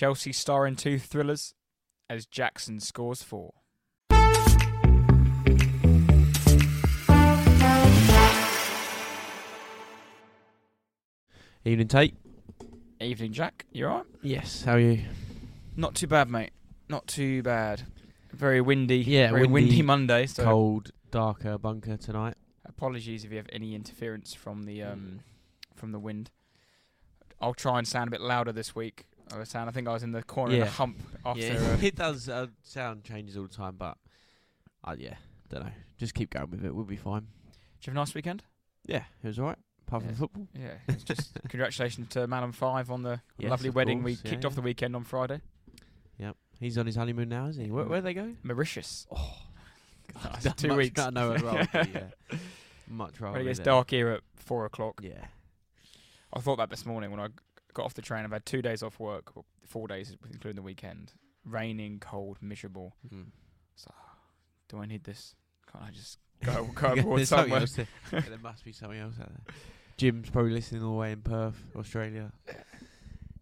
Chelsea star in two thrillers as Jackson scores four. Evening, Tate. Evening, Jack. You alright? Yes. How are you? Not too bad, mate. Not too bad. Very windy. Yeah, very windy, windy, Monday. So Cold, darker bunker tonight. apologies if you have any interference from the um from the wind. I'll try and sound a bit louder this week. I was saying, I think I was in the corner of Yeah. the hump after. yeah, it does. Uh, sound changes all the time, but uh, yeah, don't know. Just keep going with it. We'll be fine. Did you have a nice weekend? Yeah, it was alright. Apart from Yeah. football. Yeah. It's just congratulations to Man and Five on the Yes, lovely of wedding. we course, yeah, kicked off yeah. the weekend on Friday. Yep. He's on his honeymoon now, isn't he? Where, where'd they go? Mauritius. Oh, Nice. I'd Two much weeks. rather know as well, but yeah. Much rather. When it be gets there. dark here at four o'clock. Yeah. I thought that this morning when I g- got off the train. I've had two days off work, well, four days including the weekend. Raining, cold, miserable. Mm. So, do I need this? Can't I just go go abroad somewhere? else there. Yeah, there must be something else out there. Jim's probably listening all the way in Perth, Australia.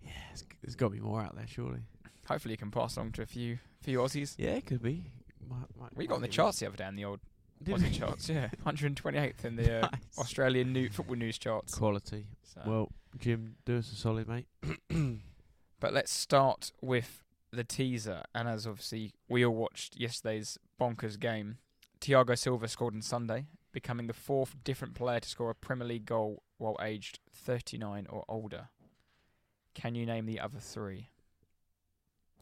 Yeah, it's, there's got to be more out there, surely. Hopefully, you can pass along to a few few Aussies. Yeah, it could be. Might, might, We got on the charts the other day in the old We? charts. Yeah, 128th in the uh, Nice. Australian new football news charts. Quality. So. Well, Jim, do us a solid, mate. But let's start with the teaser. And as obviously we all watched yesterday's bonkers game, Thiago Silva scored on Sunday, becoming the fourth different player to score a Premier League goal while aged 39 or older. Can you name the other three?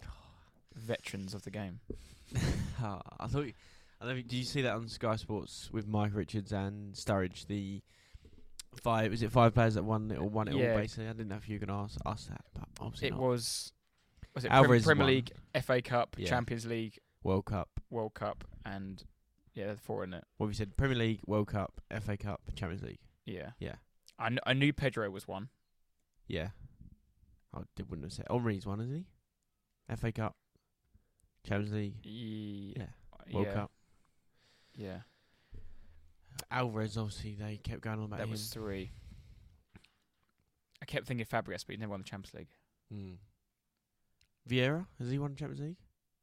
Veterans of the game. Ah, I thought. You, I don't know, did you see that on Sky Sports with Micah Richards and Sturridge? The five is it five players that won it or won it Yeah. all basically? I didn't know if you were gonna ask us that, but obviously It not. was was it Alvarez Premier won. League, FA Cup, Yeah. Champions League, World Cup. World Cup, and yeah, the four in it. What have you said? Premier League, World Cup, FA Cup, Champions League. Yeah, Yeah. I, kn- I knew Pedro was one. Yeah. I did, wouldn't have said. Henry's one, isn't he? FA Cup, Champions League, Ye- yeah, uh, World yeah, Cup. Yeah, Alvarez, obviously, they kept going on about that him. was three. I kept thinking Fabregas, but he never won the Champions League. Mm. Vieira, has he won Champions League?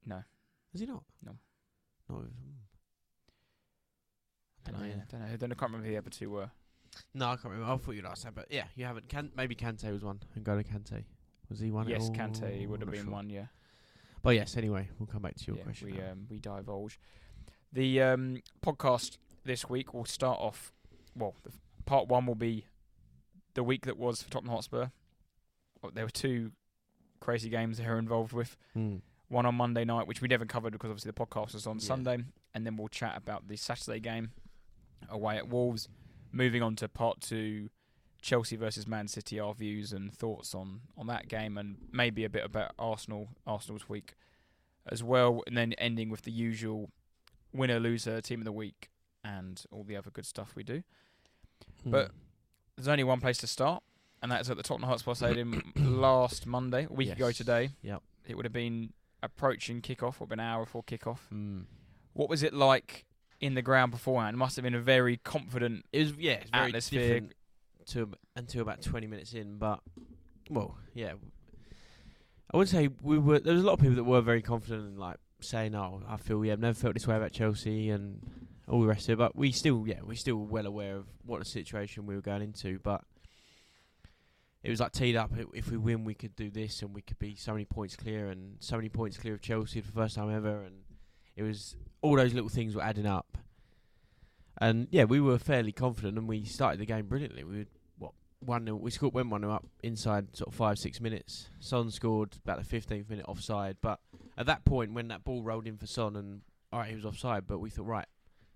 No. Has he not? No. Not with, mm. Don't know, yeah. Don't know. Don't, I can't remember who the other two were. No, I can't remember. I thought you'd ask that, but yeah, you haven't. Can maybe Kante was one. N'Golo Kante was he one? yes, or Kante would have not been sure. one. Yeah. But yes, anyway, we'll come back to your yeah, question. we now. um, we divulge. The um, podcast this week will start off. Well, the part one will be the week that was for Tottenham Hotspur. There were two crazy games they were involved with. Mm. One on Monday night, which we never covered because obviously the podcast was on Yeah. Sunday, and then we'll chat about the Saturday game away at Wolves. Moving on to part two, Chelsea versus Man City, our views and thoughts on on that game, and maybe a bit about Arsenal, Arsenal's week as well, and then ending with the usual winner loser team of the week and all the other good stuff we do. But- Mm. There's only one place to start, and that's at the Tottenham Hotspur Stadium last Monday, a week ago today. Yep. It would have been approaching kickoff, or been an hour before kickoff. Mm. What was it like in the ground beforehand? It must have been a very confident. It was yeah, it's very Atmosphere. to until about twenty minutes in, but well, yeah. I would say we were. There was a lot of people that were very confident and like saying, "Oh, I feel yeah, I've never felt this way about Chelsea and all the rest of it." But we still, yeah, we're still well aware of what the situation we were going into. But it was like teed up. If we win, we could do this, and we could be so many points clear, and so many points clear of Chelsea for the first time ever. And it was all those little things were adding up. And yeah, we were fairly confident, and we started the game brilliantly. We were, one 0 we scored went one 0 up inside sort of five six minutes. Son scored about the fifteenth minute offside, but at that point when that ball rolled in for Son, and all right, he was offside, but we thought right,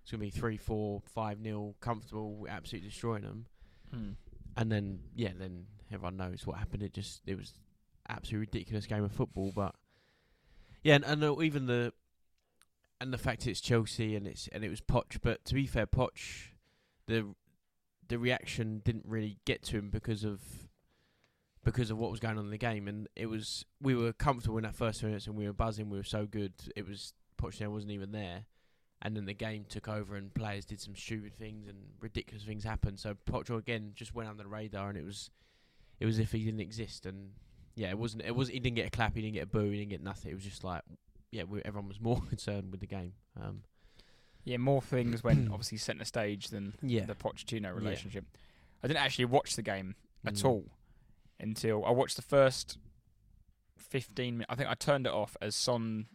it's gonna be three, four, five nil, comfortable, we're absolutely destroying them. Hmm. And then yeah, then everyone knows what happened. It just it was absolutely ridiculous game of football, but yeah, and, and uh, even the and the fact it's Chelsea and it's and it was Poch, but to be fair, Poch, the the reaction didn't really get to him because of because of what was going on in the game, and it was we were comfortable in that first minutes and we were buzzing, we were so good. It was Pochettino wasn't even there, and then the game took over and players did some stupid things and ridiculous things happened. So Poch again just went under the radar, and it was it was as if he didn't exist, and yeah, it wasn't. It was. He didn't get a clap. He didn't get a boo. He didn't get nothing. It was just like, yeah, we, everyone was more concerned with the game. Um, Yeah, more things when obviously centre stage than yeah, the Pochettino relationship. I didn't actually watch the game at Mm. all until I watched the first 15 minutes. I think I turned it off as Son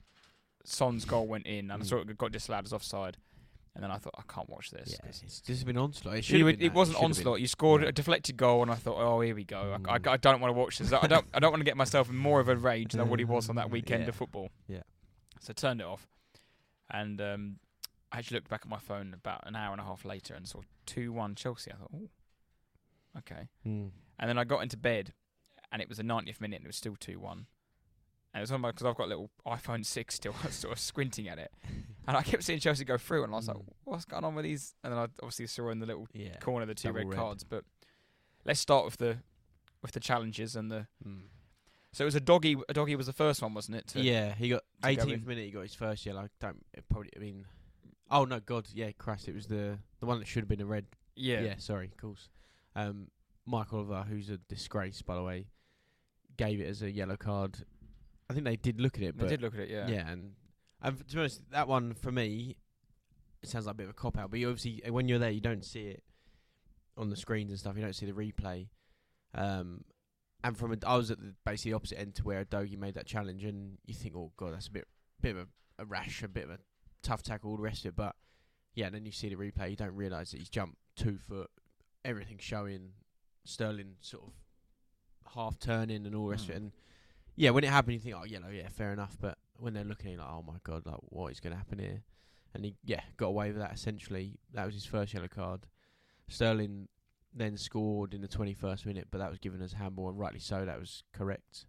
Son's goal went in and I Mm. saw it got disallowed as offside. And then I thought, I can't watch this. Yeah, it's just been onslaught. It, been it wasn't been. onslaught. You scored No. a deflected goal, and I thought, oh, here we go. I, I, Mm. I don't want to watch this. I don't. I don't want to get myself in more of a rage than what he was on that weekend Yeah. of football. Yeah. So I turned it off, and um, I actually looked back at my phone about an hour and a half later and saw two-one Chelsea. I thought, oh, okay. Mm. And then I got into bed, and it was the 90th minute, and it was still two-one. And it was on my because I've got a little iPhone six still. I was sort of squinting at it, and I kept seeing Chelsea go through, and I was like, Mm. "What's going on with these?" And then I obviously saw in the little Yeah. corner the two red, red. cards. But let's start with the with the challenges and the. Mm. So it was Udogie. A doggy was the first one, wasn't it? yeah, he got to go 18th minute. He got his first yellow. I don't it probably. I mean, oh no, God, yeah, Christ, it was the the one that should have been a red. yeah. Yeah, sorry, of course. Um, Mike Oliver, who's a disgrace by the way, gave it as a yellow card. I think they did look at it, but They did look at it. Yeah. yeah, and and to be honest, that one for me, it sounds like a bit of a cop out. But you obviously, uh, when you're there, you don't see it on the screens and stuff. You don't see the replay. Um, and from a, I was at the basically opposite end to where Dogi made that challenge, and you think, oh god, that's a bit bit of a, a rash, a bit of a tough tackle, all the rest of it. But yeah, and then you see the replay, you don't realise that he's jumped two foot, everything showing, Sterling sort of half turning and all the rest of Mm. it. And yeah, when it happened, you think, oh, yellow, yeah, fair enough. But when they're looking, at like, oh my god, like what is going to happen here? And he, yeah, got away with that. Essentially, that was his first yellow card. Sterling then scored in the 21st minute, but that was given as handball, and rightly so. That was correct.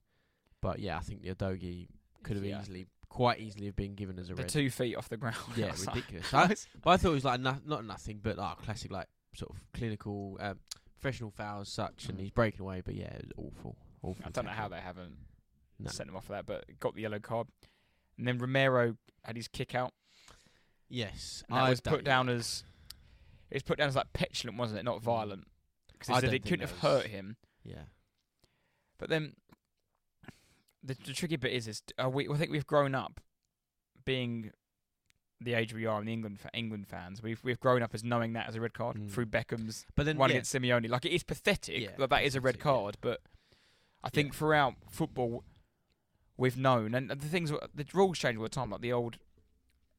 But yeah, I think the Udogie could have Yeah. easily, quite easily, have been given as a The red. two feet off the ground. yeah, like, ridiculous. I, but I thought it was like no, not nothing, but like classic, like sort of clinical, um, professional foul as such, and Mm. he's breaking away. But yeah, it was awful. Awful. I don't know how they haven't No. sent him off for that, but got the yellow card. And then Romero had his kick out. Yes, And that I was put down as it was put down as like petulant, wasn't it? Not violent. Because I said it couldn't have hurt him. Yeah. But then the, the tricky bit is, is uh, we I think we've grown up being the age we are in the England for England fans. We've we've grown up as knowing that as a red card Mm. through Beckham's But then one yeah, against Simeone. Like it is pathetic Yeah, that that is a red pathetic, yeah. card, but I think throughout football we've known, and the things the rules change all the time. Like the old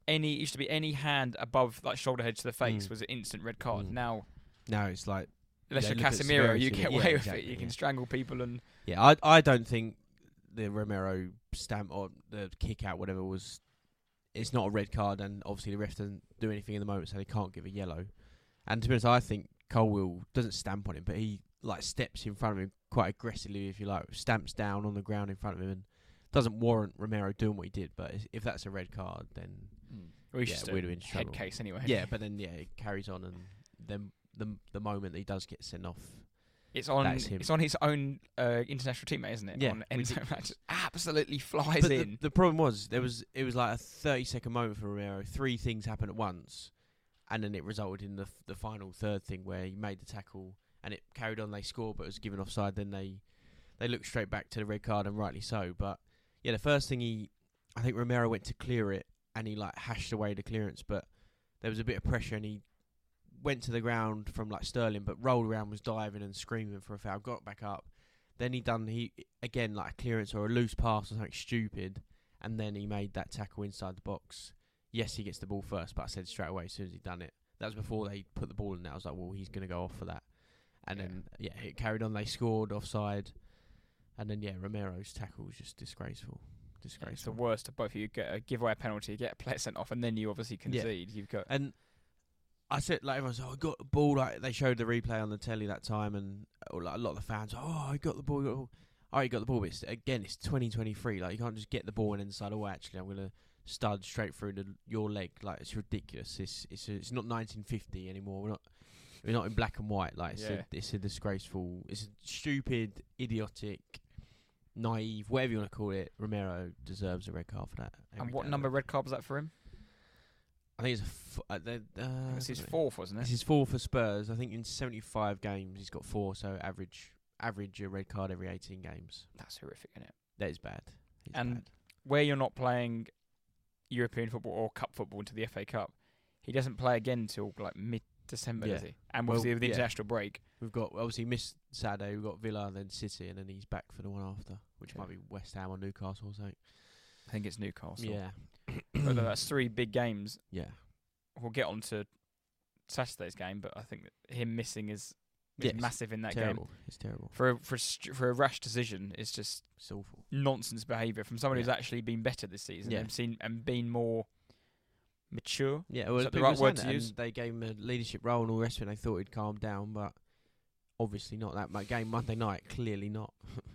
any it used to be any hand above like shoulder head to the face Mm. was an instant red card. Mm. Now now it's like unless you're Casemiro, you get away with exactly, it. You can strangle people and yeah. I I don't think the Romero stamp or the kick out whatever was. It's not a red card, and obviously the ref doesn't do anything in the moment, so they can't give a yellow. And to be honest, I think Colwill doesn't stamp on him, but he like steps in front of him quite aggressively, if you like, stamps down on the ground in front of him, and doesn't warrant Romero doing what he did. But if- that's a red card, then well, Yeah, we'd a have been head trouble. case anyway. yeah. But then yeah, it carries on, and then the the moment that he does get sent off, It's on. That's him. It's on his own uh, international teammate, isn't it? Yeah, On Enzo. Max. absolutely flies but the, in. the problem was there was it was like a thirty second moment for Romero. Three things happened at once, and then it resulted in the f- the final third thing where he made the tackle and it carried on. They scored, but it was given offside. Then they they looked straight back to the red card, and rightly so. But yeah, the first thing he, I think Romero went to clear it, and he like hashed away the clearance, but there was a bit of pressure, and he went to the ground from like Sterling, but rolled around, was diving and screaming for a foul. Got back up. Then he done he again like a clearance or a loose pass or something stupid, and then he made that tackle inside the box. Yes, he gets the ball first, but I said straight away as soon as he done it. That was before they put the ball in. There, I was like, well, he's going to go off for that, and Yeah. then yeah, it carried on. They scored offside, and then yeah, Romero's tackle was just disgraceful, It's the worst of both. You get a give away penalty, you get a player sent off, and then you obviously Yeah. concede. You've got And I said, like everyone's, oh, I got the ball. Like they showed the replay on the telly that time, and uh, like, a lot of the fans, oh, I got the ball. Got the ball. Oh, you got the ball. But it's, again, it's 2023. Like you can't just get the ball and then decide, oh, actually, I'm gonna stud straight through the, your leg. Like it's ridiculous. It's it's it's not 1950 anymore. We're not we're not in black and white. Like it's, Yeah. a, it's a disgraceful. It's a stupid, idiotic, naive, whatever you want to call it. Romero deserves a red card for that. and what day. number red card was that for him? I think it's a. F- uh, the- uh, It was his fourth, wasn't This it? is four for Spurs. I think in 75 games he's got four, so average average a red card every 18 games. That's horrific, isn't it? That is bad. It's And- bad. Where you're not playing European football or cup football into the FA Cup, he doesn't play again until like mid December, does Yeah. he? And Well, obviously with the yeah. international break, we've got obviously missed Saturday. We've got Villa, then City, and then he's back for the one after, which Yeah. might be West Ham or Newcastle or something. I think it's Newcastle. Yeah, But that's three big games. yeah, We'll get on to Saturday's game, but I think that him missing is, is Yes, massive in that game. It's terrible. For a, for a, st- for a rash decision, it's just It's awful. nonsense behaviour from someone who's actually been better this season Yeah. and seen and been more mature. Yeah, well, the right word to use? They gave him a leadership role and all the rest of it. They thought he'd calm down, but obviously not. That game Monday night, clearly not.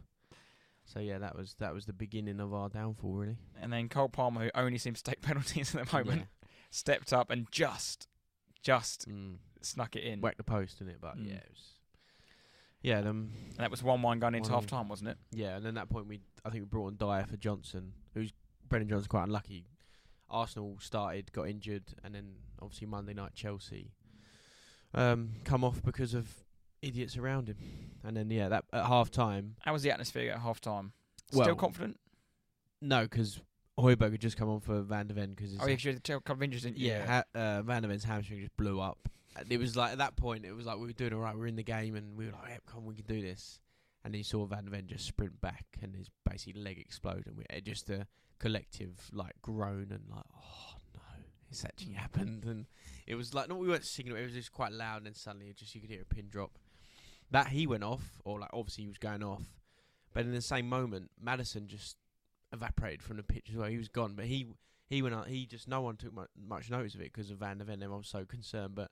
so yeah, that was that was the beginning of our downfall, really. And then Cole Palmer, who only seems to take penalties at the moment, Yeah. stepped up and just, just Mm. snuck it in. whacked the post in it, but Mm. yeah, it was. Yeah, them. And that was one-one going into half time, wasn't it? Yeah, and then that point we, I think we brought on Dier for Johnson, who's Brennan Johnson's quite unlucky. Arsenal started, got injured, and then obviously Monday night Chelsea, um, come off because of idiots around him, and then yeah, that at half time. How was the atmosphere at half time? Still Well, confident? No, because Højbjerg had just come on for Van der Ven because Oh, yeah, 'cause you had a couple of injuries. didn't yeah, ha- uh, Van der Ven's hamstring just blew up. And it was like at that point, it was like we were doing all right. We were in the game, and we were like, "Yep, come, on, we can do this." And then you saw Van der Ven just sprint back, and his basically leg explode, and we it just a collective like groan and like, "Oh no, it's actually happened." And it was like, no, we weren't singing. It was just quite loud, and then suddenly, it just you could hear a pin drop. That he went off, or like obviously he was going off, but in the same moment, Maddison just evaporated from the pitch as well. He was gone, but he he went out. He just no one took much, much notice of it because of Van der Ven. Everyone was so concerned, but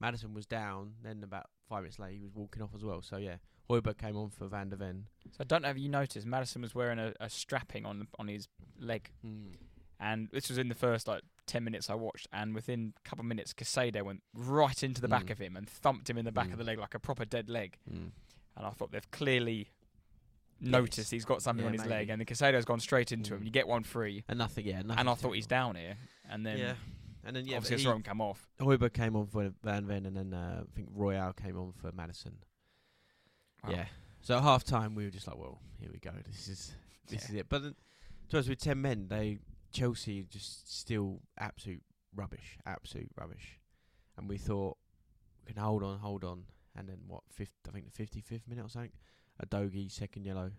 Maddison was down. Then about five minutes later, he was walking off as well. So yeah, Højbjerg came on for Van der Ven. So I don't know if you noticed, Maddison was wearing a, a strapping on on his leg, Mm. And this was in the first like ten minutes I watched, and within a couple of minutes, Caicedo went right into the back Mm. of him and thumped him in the back Mm. of the leg like a proper dead leg. Mm. And I thought they've clearly Yes. noticed he's got something Yeah, on his leg, and the Caicedo's gone straight into him. Mm. You get one free, And nothing. Yeah, nothing. and I thought he's down here, and then yeah, and then yeah, obviously I but saw him come off. Højbjerg came on for Van Ven, and then uh, I think Royal came on for Maddison. Wow. Yeah. So at half time, we were just like, well, here we go. This is this Yeah. is it. But then, to us, with ten men, they Chelsea just still absolute rubbish, absolute rubbish. And we thought we can hold on, hold on, and then what? Fifth, I think the fifty-fifth minute or something. Udogie second yellow.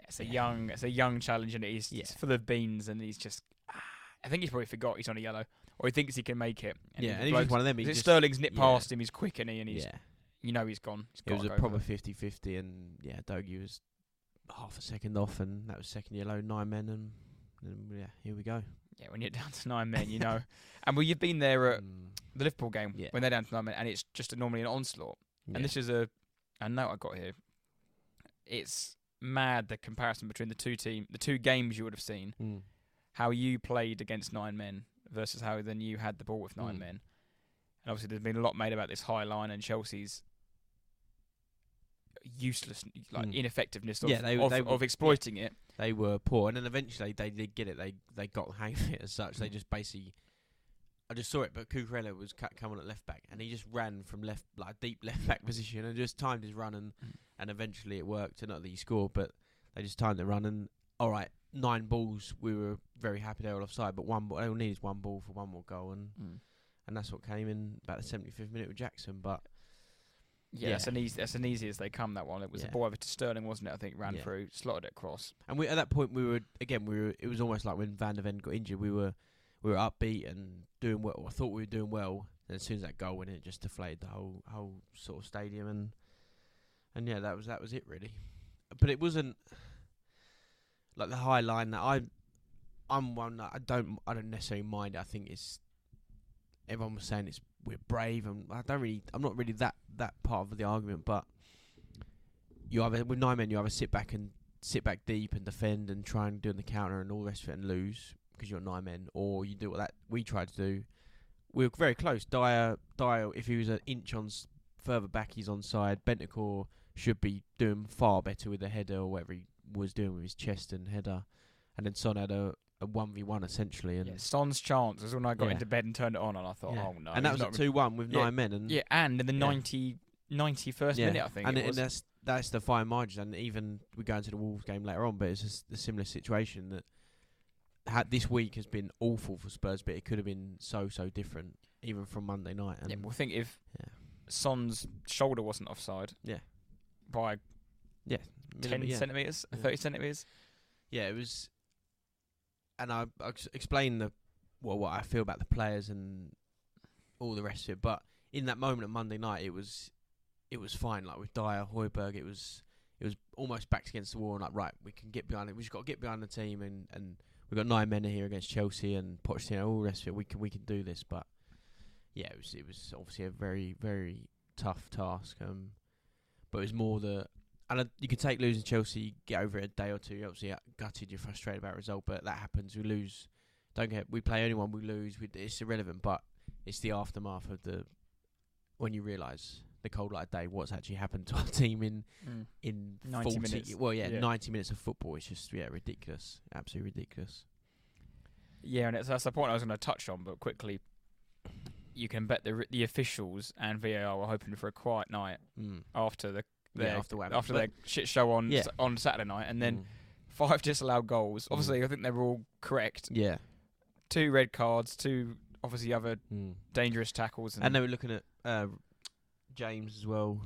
It's a Yeah. young, it's a young challenge, and he's Yeah. it's full of beans, and he's just. ah, I think he's probably forgot he's on a yellow, or he thinks he can make it. yeah, he and he was just one of them. He Is it just, Sterling's nipped yeah. past him, he's quick, and he, and he's, yeah, you know, he's gone. He's it was a proper for 50-50 and yeah, Dogi was half a second off, and that was second yellow, nine men, and, and yeah, here we go. Yeah, when you're down to nine men, you know. and well, you've been there at Mm, the Liverpool game Yeah. when they're down to nine men, and it's just a, normally an onslaught. yeah. And this is a a note I got here. It's mad the comparison between the two team, the two games you would have seen. Mm. How you played against nine men versus how then you had the ball with nine Mm. men. And obviously, there's been a lot made about this high line and Chelsea's useless, like Mm. ineffectiveness of Yeah, they- of, they- of exploiting it. they were poor, and then eventually they did get it. They they got the hang of it as such. They Mm. just basically, I just saw it, but Cucurella was cut, coming at left back, and he just ran from left like deep left back position and just timed his run, and Mm. and eventually it worked. And not that he scored, but they just timed the run, and all right, nine balls. We were very happy they were offside, but one ball. All they needed one ball for one more goal, and and that's what came in about the 75th minute with Jackson. But Yeah, that's an easy. That's an easy as they come. That one. It was a Yeah. ball over to Sterling, wasn't it? I think ran Yeah. through, slotted it across. And we at that point we were again we were it was almost like when Van der Ven got injured we were we were upbeat and doing well. I thought we were doing well. And as soon as that goal went in, it just deflated the whole whole sort of stadium and and yeah that was that was it really. But it wasn't like the high line that I I'm one that I don't I don't necessarily mind. I think it's everyone was saying it's we're brave and I don't really I'm not really that that part of the argument, but you either with nine men you either sit back and sit back deep and defend and try and do the counter and all the rest of it and lose because you're nine men, or you do what that we tried to do. We were very close. Dier, Dier, if he was an inch on s- further back, he's on side. Bentancur should be doing far better with the header or whatever he was doing with his chest and header. And then Son had a a one v one essentially, and Yeah, Son's chance was when I got Yeah. into bed and turned it on, and I thought, yeah. oh no, and that was a two one with nine men, and Yeah, and in the. 90, 91st yeah. minute, I think and it and that's that's the fine margins, and even we go into the Wolves game later on, but it's just a similar situation that had this week has been awful for Spurs, but it could have been so so different even from Monday night. And Yeah, well, think if. Son's shoulder wasn't offside Yeah. by yeah, 10 millimet- yeah. centimetres, Yeah. 30 centimetres. yeah, it was, and I, I ex- explained the well what I feel about the players and all the rest of it. But in that moment on Monday night, it was it was fine. Like with Dier, Højbjerg, it was it was almost backed against the wall. And like right, we can get behind it. We just got to get behind the team, and and we've got nine men here against Chelsea and Pochettino. All the rest of it, we can we can do this. But yeah, it was it was obviously a very very tough task. Um, but it was more the and uh, you can take losing Chelsea, get over it a day or two. You're obviously uh, gutted, you're frustrated about the result, but that happens. We lose. Don't get. We play anyone, we lose. We, it's irrelevant, but it's the aftermath of the when you realise the cold light of day what's actually happened to our team in in 90 40, minutes. Well, yeah, Yeah. ninety minutes of football. It's just yeah, ridiculous, absolutely ridiculous. Yeah, and it's, that's the point I was going to touch on, but quickly, you can bet the the officials and VAR were hoping for a quiet night Mm. after the Yeah, after after their shit show on Yeah. on Saturday night, and then Mm. five disallowed goals. Obviously, I think they were all correct. yeah, Two red cards, two obviously other mm. dangerous tackles, and, And they were looking at uh, James as well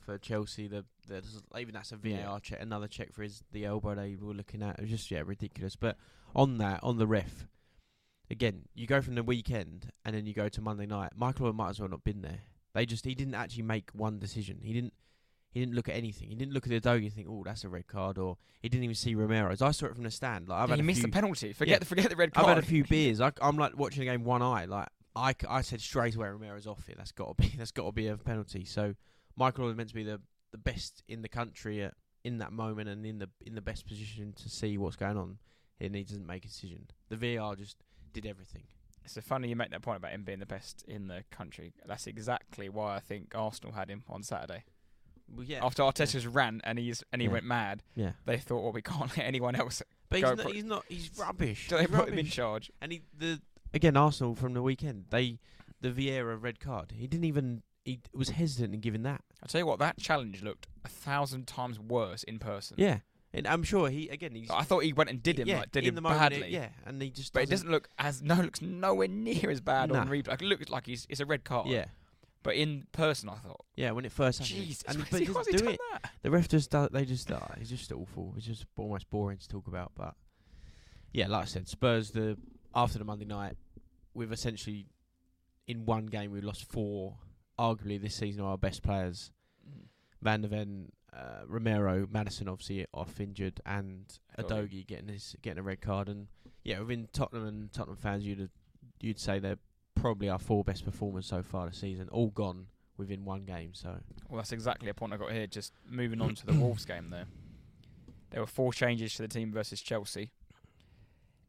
for Chelsea. The, the even that's a VAR Yeah. check, another check for his the elbow they were looking at. It was just yeah ridiculous. But on that, on the ref, again, you go from the weekend and then you go to Monday night. Michael Owen might as well not been there. They just he didn't actually make one decision. He didn't. He didn't look at anything. He didn't look at the dog and think, "Oh, that's a red card," or he didn't even see Romero's. I saw it from the stand. Like I've Yeah, had missed few, the penalty. Forget Yeah. the forget the red card. I've had a few beers. I, am like watching the game one eye. Like I, I said straight away, Romero's off it. That's got to be that's got to be a penalty. So Michael Owen meant to be the the best in the country at, in that moment and in the in the best position to see what's going on, and he doesn't make a decision. The VAR just did everything. It's so funny you make that point about him being the best in the country. That's exactly why I think Arsenal had him on Saturday. Well, yeah, After Arteta's rant and he's and he Yeah. went mad, yeah. they thought, well, we can't let anyone else. But he's Go not, for it. he's not. He's rubbish. So they He's put him in rubbish. charge. And he the again Arsenal from the weekend. They the Vieira red card. He didn't even. He was hesitant in giving that. I tell you what, that challenge looked a thousand times worse in person. Yeah, and I'm sure he again. He's I thought he went and did him, yeah, like did in him the moment, badly. it- yeah, and he just. But it doesn't look as no looks nowhere near as bad on Nah. replay. Like, it looks like he's it's a red card. Yeah, But in person, I thought, yeah. When it first happened, Jesus, and but he he, why he do done it. that? The ref just does. They just. Uh, it's just awful. It's just almost boring to talk about. But yeah, like I said, Spurs. The after the Monday night, we've essentially in one game we lost four. Arguably, this season are our best players. Van der Ven, uh, Romero, Maddison obviously off injured, and Udogie. Udogie getting his getting a red card. And yeah, within Tottenham and Tottenham fans, you'd you'd say they're probably our four best performers so far this season, all gone within one game. So Well, that's exactly a point I got here. Just moving on to the Wolves game there. There were four changes to the team versus Chelsea.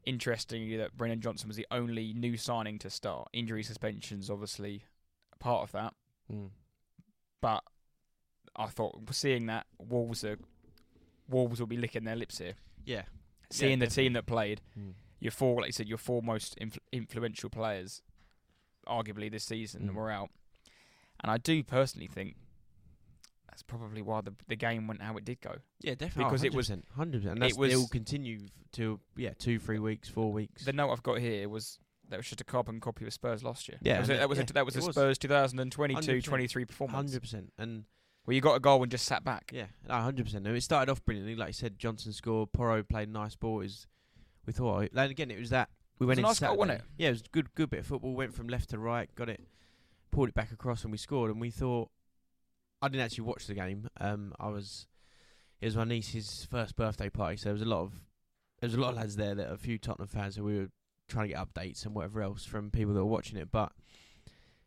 Interestingly, that Brennan Johnson was the only new signing to start. Injury suspensions, obviously, a part of that. mm. But I thought, seeing that, Wolves are Wolves will be licking their lips here. yeah, Seeing the team that played, Mm. your four, like you said, your four most influ- influential players, arguably this season, Mm. were out. And I do personally think that's probably why the the game went how it did go. yeah, definitely Because it was- hundred percent. it It was- will continue to yeah two three weeks four weeks. The note I've got here was that was just a carbon copy of Spurs last year. Yeah, that was, a, that was, yeah, a, that was a was. Spurs 2022 23 performance. Hundred percent, and Where you got a goal and just sat back. yeah, hundred percent. It started off brilliantly, like you said. Johnson scored. Porro played nice ball. Is we thought, and again, it was that we went It in was a nice goal, wasn't Yeah, it was good, good bit of football. Went from left to right, got it, pulled it back across, and we scored. And we thought, I didn't actually watch the game. Um, I was, it was my niece's first birthday party, so there was a lot of, there was a lot of lads there that are a few Tottenham fans, so we were trying to get updates and whatever else from people that were watching it. But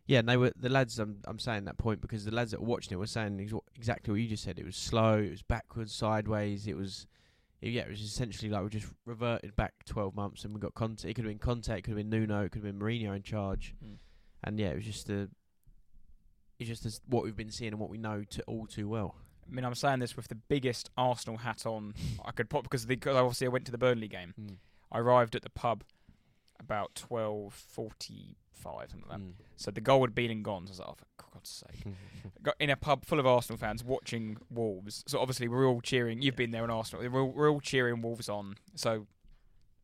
yeah, and they were the lads. I'm I'm saying that point because the lads that were watching it were saying ex- exactly what you just said. It was slow. It was backwards, sideways. It was. Yeah, it was essentially like we just reverted back 12 months and we got Conte. It could have been Conte, it could have been Nuno, it could have been Mourinho in charge Mm. and yeah, it was just a, it's just as what we've been seeing and what we know to all too well. I mean, I'm saying this with the biggest Arsenal hat on I could pop because the, cause obviously I went to the Burnley game. I arrived at the pub about twelve forty-five, something like that. Mm. So the goal had been and gone. So I was like, oh, for God's sake. Got in a pub full of Arsenal fans watching Wolves. So obviously we're all cheering. You've been there in Arsenal. We're all, we're all cheering Wolves on. So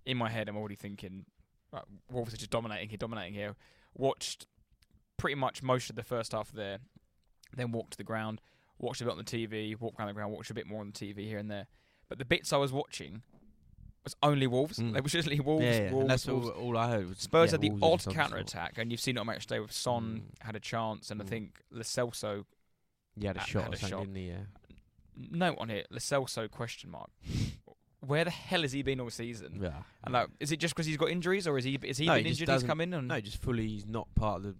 in my head, I'm already thinking right, Wolves are just dominating here, dominating here. Watched pretty much most of the first half there. Then walked to the ground, watched a bit on the TV, walked around the ground, watched a bit more on the TV here and there. But the bits I was watching was only Wolves. Mm. They were just Wolves, yeah, yeah. Wolves, that's Wolves. all, all I heard. Was, Spurs yeah, had the Wolves odd counter attack, and you've seen it on match day with Son Mm. had a chance, and I Mm. think Lo Celso Yeah, had a had- shot had a shot. didn't he? Yeah. note on it, Lo Celso question mark. Where the hell has he been all season? Yeah. And like, is it just because he's got injuries, or is he is he No, been he injured? He's come in and No, just fully. He's not part of the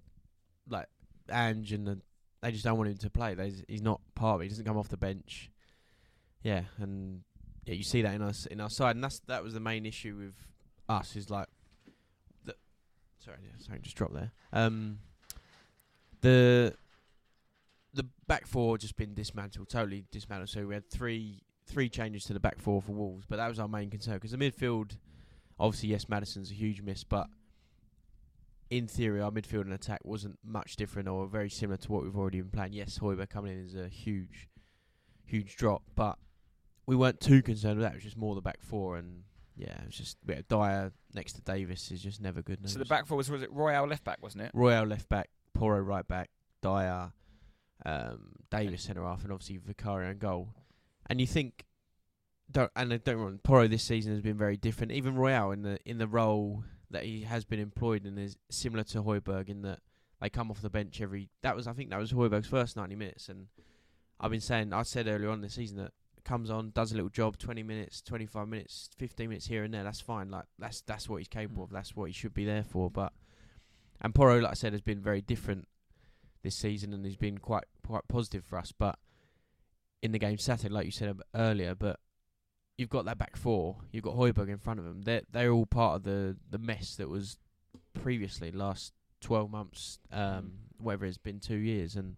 like Ange and the. They just don't want him to play. They, he's not part of it. He doesn't come off the bench. Yeah, and yeah, you see that in us in our side, and that's that was the main issue with us. Is like, the, sorry, yeah, sorry, just dropped there. Um, the the back four just been dismantled, totally dismantled. So we had three three changes to the back four for Wolves, but that was our main concern because the midfield, obviously, yes, Maddison's a huge miss, but in theory, our midfield and attack wasn't much different or very similar to what we've already been playing. Yes, Højbjerg coming in is a huge, huge drop, but we weren't too concerned with that. It was just more the back four, and yeah, it was just yeah, Dier next to Davis is just never good. so the back four was was it Royal left back, wasn't it? Royal left back, Porro right back, Dier, um, Davis centre half, and obviously Vicario and goal. And you think, don't and uh, don't wrong, Porro this season has been very different. Even Royal in the in the role that he has been employed in is similar to Højbjerg in that they come off the bench every. That was I think that was Højbjerg's first ninety minutes, and I've been saying I said earlier on this season that comes on, does a little job, twenty minutes, twenty five minutes, fifteen minutes here and there. That's fine. Like that's that's what he's capable Mm. of. That's what he should be there for. But and Porro, like I said, has been very different this season, and he's been quite quite positive for us. But in the game Saturday, like you said earlier, but you've got that back four, you've got Højbjerg in front of them. They're they're all part of the the mess that was previously last twelve months, um, whatever it's been two years, and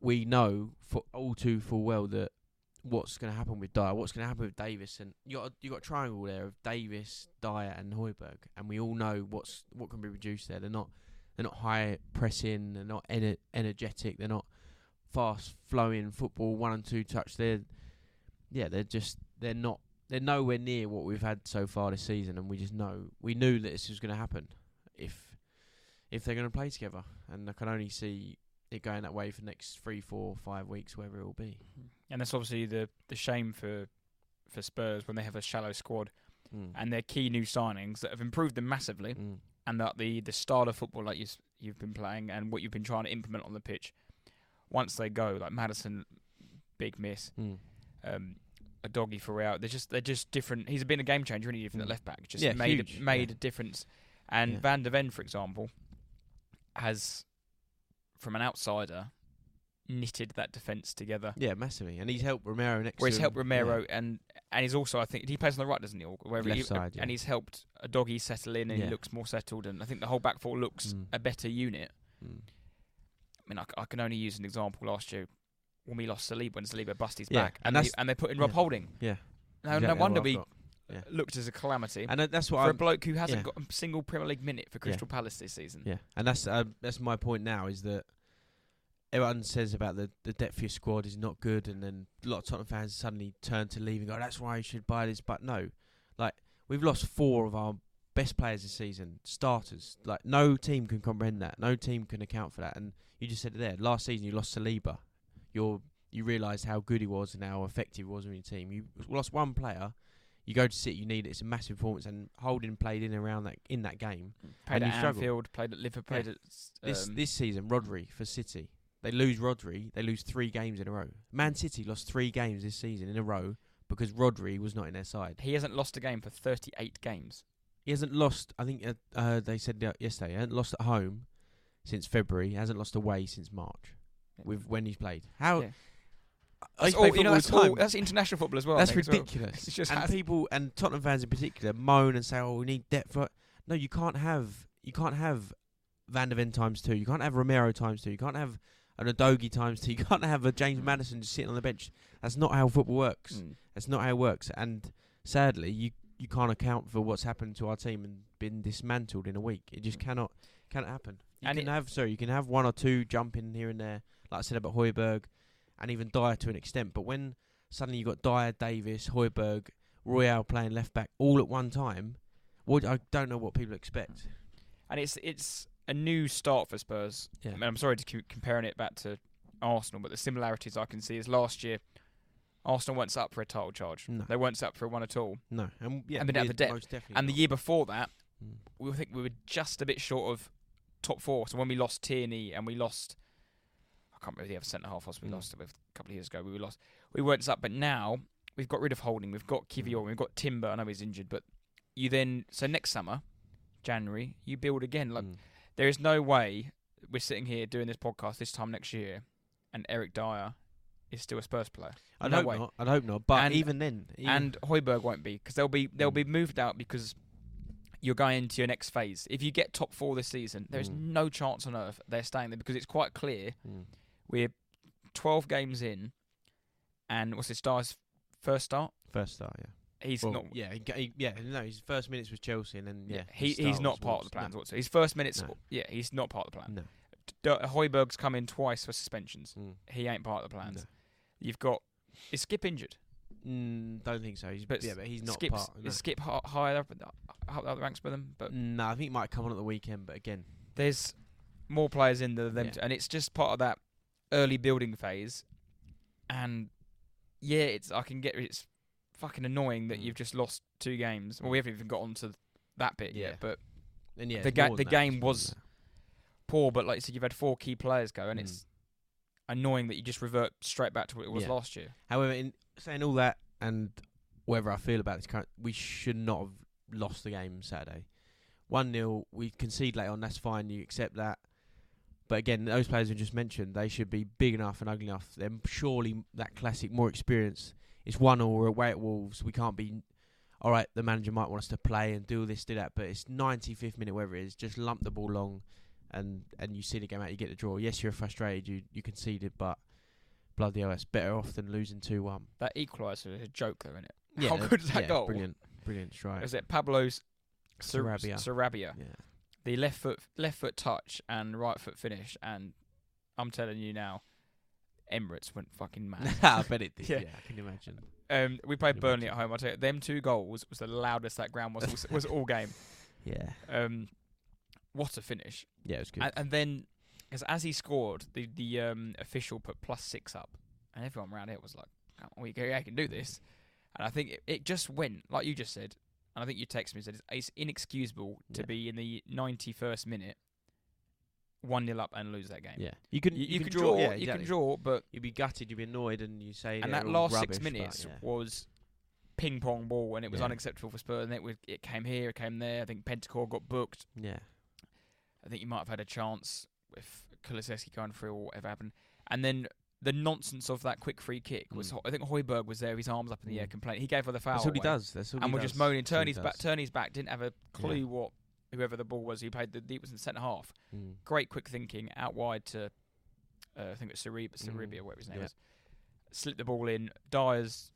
we know for all too full well that what's going to happen with Dier, what's going to happen with Davis, and you got you got a triangle there of Davis, Dier, and Højbjerg, and we all know what's what can be reduced there. They're not they're not high pressing, they're not ener- energetic, they're not fast flowing football one and two touch. They're yeah, they're just they're not they're nowhere near what we've had so far this season, and we just know we knew that this was going to happen if if they're going to play together, and I can only see it going that way for the next three, four, five weeks, wherever it will be. Mm-hmm. And that's obviously the the shame for for Spurs when they have a shallow squad Mm. and their key new signings that have improved them massively, Mm. and that the the style of football like you you've been playing and what you've been trying to implement on the pitch, once they go like Maddison, big miss. Mm. Um, Udogie for out. They're just they're just different. He's been a game changer, really, from the Mm. left back. Just Yeah, made huge, a, made yeah. a difference. And Yeah. Van der Ven, for example, has from an outsider knitted that defence together. Yeah, massively, and he's helped Romero next. Where he's helped. Romero and and he's also I think he plays on the right, doesn't he? Or wherever Left he, side, yeah. and he's helped Udogie settle in and Yeah. he looks more settled. And I think the whole back four looks Mm. a better unit. Mm. I mean, I, c- I can only use an example last year when we lost Saliba when Saliba busted his Yeah, back, and and, they, and they put in Rob yeah. Holding. Yeah, No, exactly no wonder we. Yeah. looked as a calamity And uh, that's what for a I'm. bloke who hasn't yeah. got a single Premier League minute for Crystal Palace this season. Yeah, and that's uh, that's my point now is that everyone says about the the depth of your squad is not good, and then a lot of Tottenham fans suddenly turn to leave and go, "That's why you should buy this." But no, like we've lost four of our best players this season, starters. Like no team can comprehend that. No team can account for that. And you just said it there. Last season you lost Saliba. You're you realised how good he was and how effective he was in your team. You lost one player. You go to City, you need it. It's a massive performance, and Holding played in and around that in that game. Played And you at. Anfield, played at Liverpool, Yeah. played at This um, this season, Rodri for City, they lose Rodri. They lose three games in a row. Man City lost three games this season in a row because Rodri was not in their side. he hasn't lost a game for 38 games. He hasn't lost. I think uh, uh, they said yesterday. He hasn't lost at home since February. He hasn't lost away since March. With when he's played. How? Yeah. That's, used to play all, you know, that's, all that's international football as well. That's think, well. ridiculous. It's just and people and Tottenham fans in particular moan and say, "Oh, we need depth." For no, you can't have you can't have Van der Ven times two. You can't have Romero times two. You can't have an Udogie times two. You can't have a James Maddison just sitting on the bench. That's not how football works. Mm. That's not how it works. And sadly, you you can't account for what's happened to our team and been dismantled in a week. It just cannot cannot happen. You And can have sorry, you can have one or two jump in here and there, like I said about Højbjerg, and even Dier to an extent. But when suddenly you got Dier, Davis, Højbjerg, Royal playing left back all at one time, what I don't know what people expect. and it's it's a new start for Spurs. Yeah. I mean, I'm sorry to keep comparing it back to Arsenal, but the similarities I can see is last year Arsenal weren't set up for a title charge. No. They weren't set up for one at all. No, and yeah, And they didn't have the depth. most definitely And the year before that, Mm. we think we were just a bit short of top four. So when we lost Tierney and we lost, I can't remember the other centre half was we Mm. lost a couple of years ago. We were lost. We weren't set up, but now we've got rid of Holding. We've got Kiwior. Mm. We've got Timber. I know he's injured, but you then so next summer, January, you build again. Like Mm. There is no way we're sitting here doing this podcast this time next year, and Eric Dier is still a Spurs player. I'd no hope way. not. I'd hope not. But And- even then, even and Højbjerg won't be because they'll be they'll Mm. be moved out because you're going into your next phase. If you get top four this season, there's Mm. no chance on earth they're staying there because it's quite clear Mm. we're 12 games in, and what's his star's first start? first start, yeah. He's Well, not. yeah, he, he, yeah. No, his first minutes was Chelsea, and then yeah, he, he's not part of the plans whatsoever. His first minutes, No. yeah, he's not part of the plan. No, D- Højbjerg's come in twice for suspensions. Mm. He ain't part of the plans. No. You've got is Skip injured? Mm, don't think so. He's But yeah, but he's not Skip's, part. No. Is Skip hi- higher up, the- up the ranks with them? But no, I think he might come on at the weekend, but again, there's more players in there than them, Yeah. t- and it's just part of that early building phase. And yeah, it's I can get it's fucking annoying that Mm. you've just lost two games. Well, we haven't even got onto that bit Yeah. yet, but and yeah, The ga- the game more was- that. poor. But like you said, you've had four key players go, and Mm. it's annoying that you just revert straight back to what it was Yeah. last year. However, in saying all that and whether I feel about this current, we should not have lost the game Saturday. One 0 we concede late on. That's fine. You accept that. But again, those players we just mentioned, they should be big enough and ugly enough. Then surely that classic, more experience. It's one or we're away at Wolves. We can't be. All right, the manager might want us to play and do this, do that, but it's 95th minute, whatever it is. Just lump the ball long, and and you see the game out. You get the draw. Yes, you're frustrated. You you conceded, but bloody hell, that's better off than losing two one. That equaliser is a joke, though, isn't it? Yeah, How uh, good is that yeah, goal? Brilliant, brilliant strike. Is it Pablo's Sar- Sarabia. Sarabia? Yeah, the left foot left foot touch and right foot finish and I'm telling you now Emirates went fucking mad. I bet it did. Yeah. Yeah, I can imagine. um, we played Can Burnley at home. I tell you, them two goals was the loudest that ground was was, was all game. Yeah, Um, what a finish! yeah, it was good. And, and then, as as he scored, the the um, official put plus six up, and everyone around it was like, "Oh, we can, I can do this." And I think it, it just went like you just said, and I think you texted me and said it's, it's inexcusable to Yeah. be in the ninety first minute, one 0 up and lose that game. yeah, you can You, you can draw. draw, yeah, you exactly. can draw, but You'd be gutted. You'd be annoyed, and you say and that last rubbish, six but minutes yeah. was ping pong ball, and it was Yeah. unacceptable for Spurs. And it was, it came here, it came there. I think Bentancur got booked. Yeah, I think you might have had a chance with Kulusevski going through or whatever happened. And then the nonsense of that quick free kick was, Mm. Ho- I think Højbjerg was there, his arms up in the air, Mm. complaining. He gave her the foul. that's what he does. That's what And he we're does. just moaning. That's what he Turney's back. does. Turney's back. Didn't have a clue what whoever the ball was. He played the. He was in the centre half. Mm. Great quick thinking out wide to, uh, I think it's Sarib, Saribia, Mm, whatever his name yeah. is. Slipped the ball in. Dier's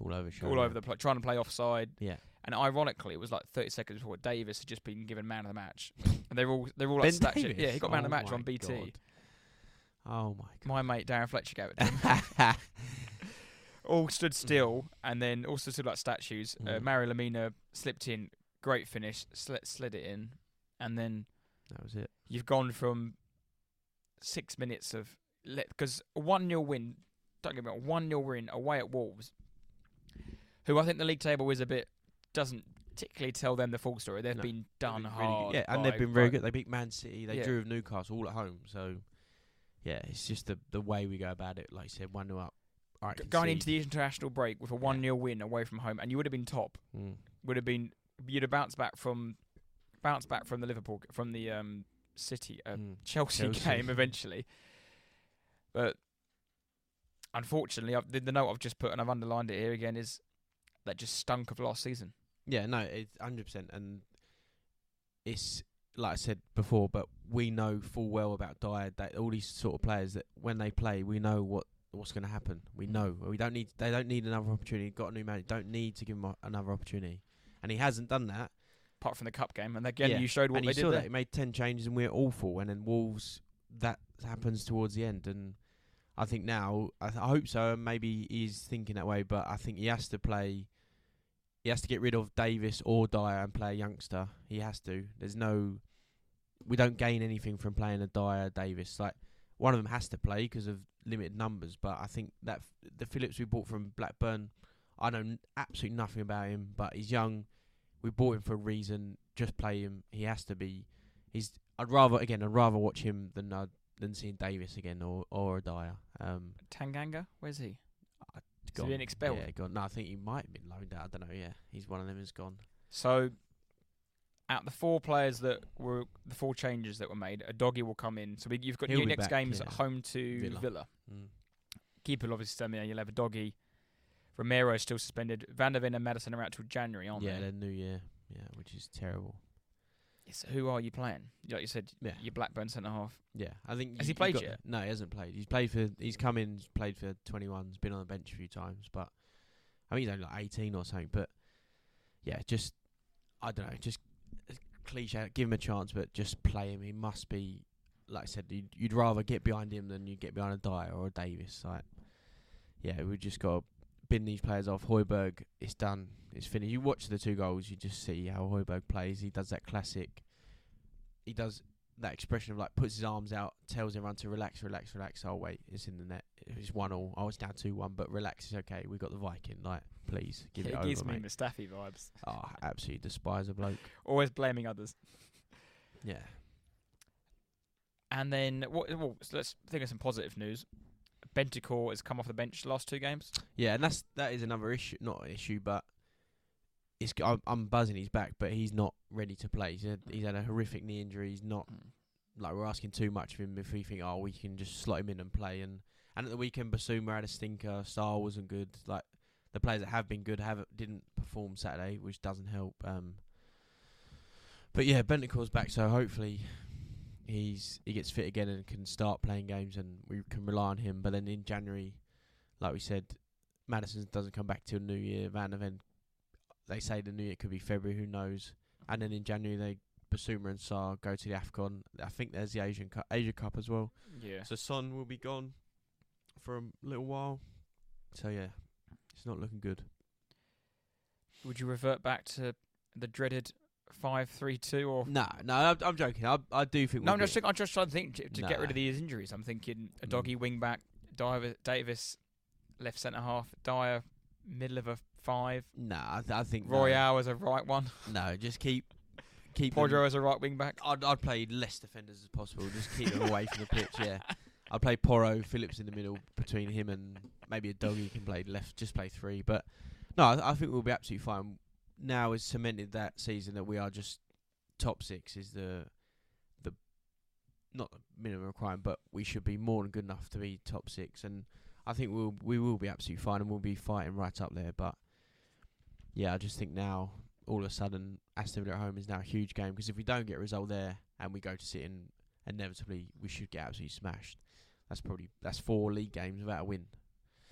all over. All over the place, trying to play offside. Yeah. And ironically, it was like 30 seconds before Davis had just been given man of the match, and they're all they're all like Ben. Davis? Yeah, he got man of the Oh match on BT. God. Oh my My mate Darren Fletcher gave it. All stood still, and then also stood like statues. Uh, Mm. Mario Lemina slipped in, great finish, slid, slid it in, and then that was it. you've gone from six minutes of because a one 0 win. Don't get me wrong, one 0 win away at Wolves, who I think the league table is a bit doesn't particularly tell them the full story. They've No. been done been really hard. good. Yeah, and they've been very good. They beat Man City. They Yeah. drew with Newcastle all at home. So yeah, it's just the the way we go about it. Like you said, one 0 up. All right, G- going into the international break with a one 0 win away from home, and you would have been top. Mm. Would have been you'd have bounced back from bounced back from the Liverpool from the um, City uh, Mm. Chelsea, Chelsea. game eventually. But unfortunately, I've, the, the note I've just put and I've underlined it here again is that just stunk of last season. Yeah, no, it's hundred percent, and it's like I said before, but we know full well about Dier that all these sort of players that when they play, we know what what's going to happen. We know we don't need they don't need another opportunity. Got a new man, don't need to give them another opportunity, and he hasn't done that. apart from the cup game, and again Yeah, you showed what and they you did saw there. that he made ten changes and we're awful, and then Wolves that happens towards the end, and I think now I, th- I hope so, and maybe he's thinking that way, but I think he has to play. He has to get rid of Davies or Dier and play a youngster. He has to. There's no. We don't gain anything from playing a Dier Davies. Like one of them has to play because of limited numbers. But I think that f- the Phillips we bought from Blackburn, I know n- absolutely nothing about him. But he's young. We bought him for a reason. Just play him. He has to be. He's. I'd rather again. I'd rather watch him than uh, than seeing Davies again or or a Dier. Um, Tanganga, where's he? He gone. being expelled? Yeah, gone. No, I think he might have been loaned out. I don't know. Yeah, he's one of them. Is gone. So, out the four players that were the four changes that were made, Udogie will come in. So we, you've got He'll your next back, games yeah. at home to Villa. Villa. Mm. Keeper will obviously stay there. You'll have Udogie. Romero is still suspended. Van der Ven and Maddison are out till January, aren't yeah, they? the new year. Yeah, which is terrible. So who are you playing? Like you said, Yeah. your Blackburn centre half. Yeah, I think. Has you- he played yet? No, he hasn't played. He's played for. He's come in, played for 21s, been on the bench a few times, but I mean he's only like 18 or something. But yeah, just I don't know, just uh, cliche. Give him a chance, but just play him. He must be, like I said, you'd, you'd rather get behind him than you get behind a Dier or a Davies. Like, yeah, we just got to bin these players off. Højbjerg, it's done. It's finished. You watch the two goals, you just see how Højbjerg plays. He does that classic. He does that expression of like puts his arms out, tells everyone to relax, relax, relax. Oh wait, it's in the net. It's one all. Oh, it's down two one, but relax, it's okay. We got the Viking. Like, please give it, it over, gives me mate. Mustafi vibes. Ah, oh, absolutely despise a bloke. Always blaming others. Yeah. And then what? Well, so let's think of some positive news. Bentancur has come off the bench the last two games. Yeah, and that's that is another issue, not an issue, but it's g- I'm, I'm buzzing he's back, but he's not ready to play. He's had, he's had a horrific knee injury. He's not like we're asking too much of him if we think oh we can just slot him in and play. And and at the weekend, Bissouma had a stinker. Sarr wasn't good. Like the players that have been good have didn't perform Saturday, which doesn't help. Um, but yeah, Bentancur's back, so hopefully he's he gets fit again and can start playing games, and we can rely on him. But then in January, like we said, Maddison doesn't come back till New Year. Van der Ven, they say the New Year could be February. Who knows? And then in January they Bissouma and Sarr go to the Afcon. I think there's the Asian Cup, Asia Cup as well. Yeah. So Son will be gone for a little while. So yeah, it's not looking good. Would you revert back to the dreaded five-three-two or? No, no, I'm, I'm joking. I, I do think. No, we'll I'm just, I'm just trying to think to, to get rid of these injuries. I'm thinking a Mm. Udogie wing back, Diver, Davies, left centre half, Dier, middle of a five, No, I, th- I think no. Royal as a right one, No, just keep keep. Porro as a right wing back. I'd I'd play less defenders as possible. Just keep them away from the pitch. Yeah, I'd play Porro, Phillips in the middle between him and maybe Udogie can play left. Just play three. But no, I, I think we'll be absolutely fine. Now is cemented that season that we are just top six is the the not the minimum requirement, but we should be more than good enough to be top six. And I think we'll we will be absolutely fine and we'll be fighting right up there. But yeah, I just think now all of a sudden Aston Villa at home is now a huge game because if we don't get a result there and we go to sit in, inevitably we should get absolutely smashed. That's probably that's four league games without a win.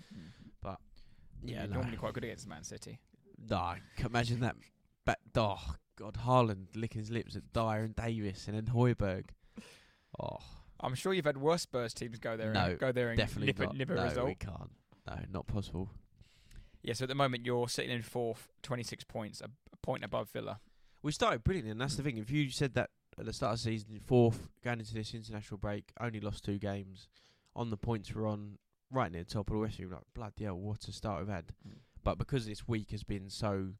Mm-hmm. But yeah, no, normally quite good against Man City. Nah, can imagine that. But oh God, Haaland licking his lips at Dier and Davies and then Højbjerg. Oh, I'm sure you've had worse Spurs teams go there, No, and go there and definitely nip, a, not. nip a no, result. we can't. No, not possible. Yeah, so at the moment you're sitting in fourth, 26 points, a, a point above Villa. We started brilliantly, and that's the thing. If you said that at the start of the season, fourth, going into this international break, only lost two games, on the points we're on, right near the top of the West, you're like, bloody hell, what a start we've had. Mm. But because this week has been so,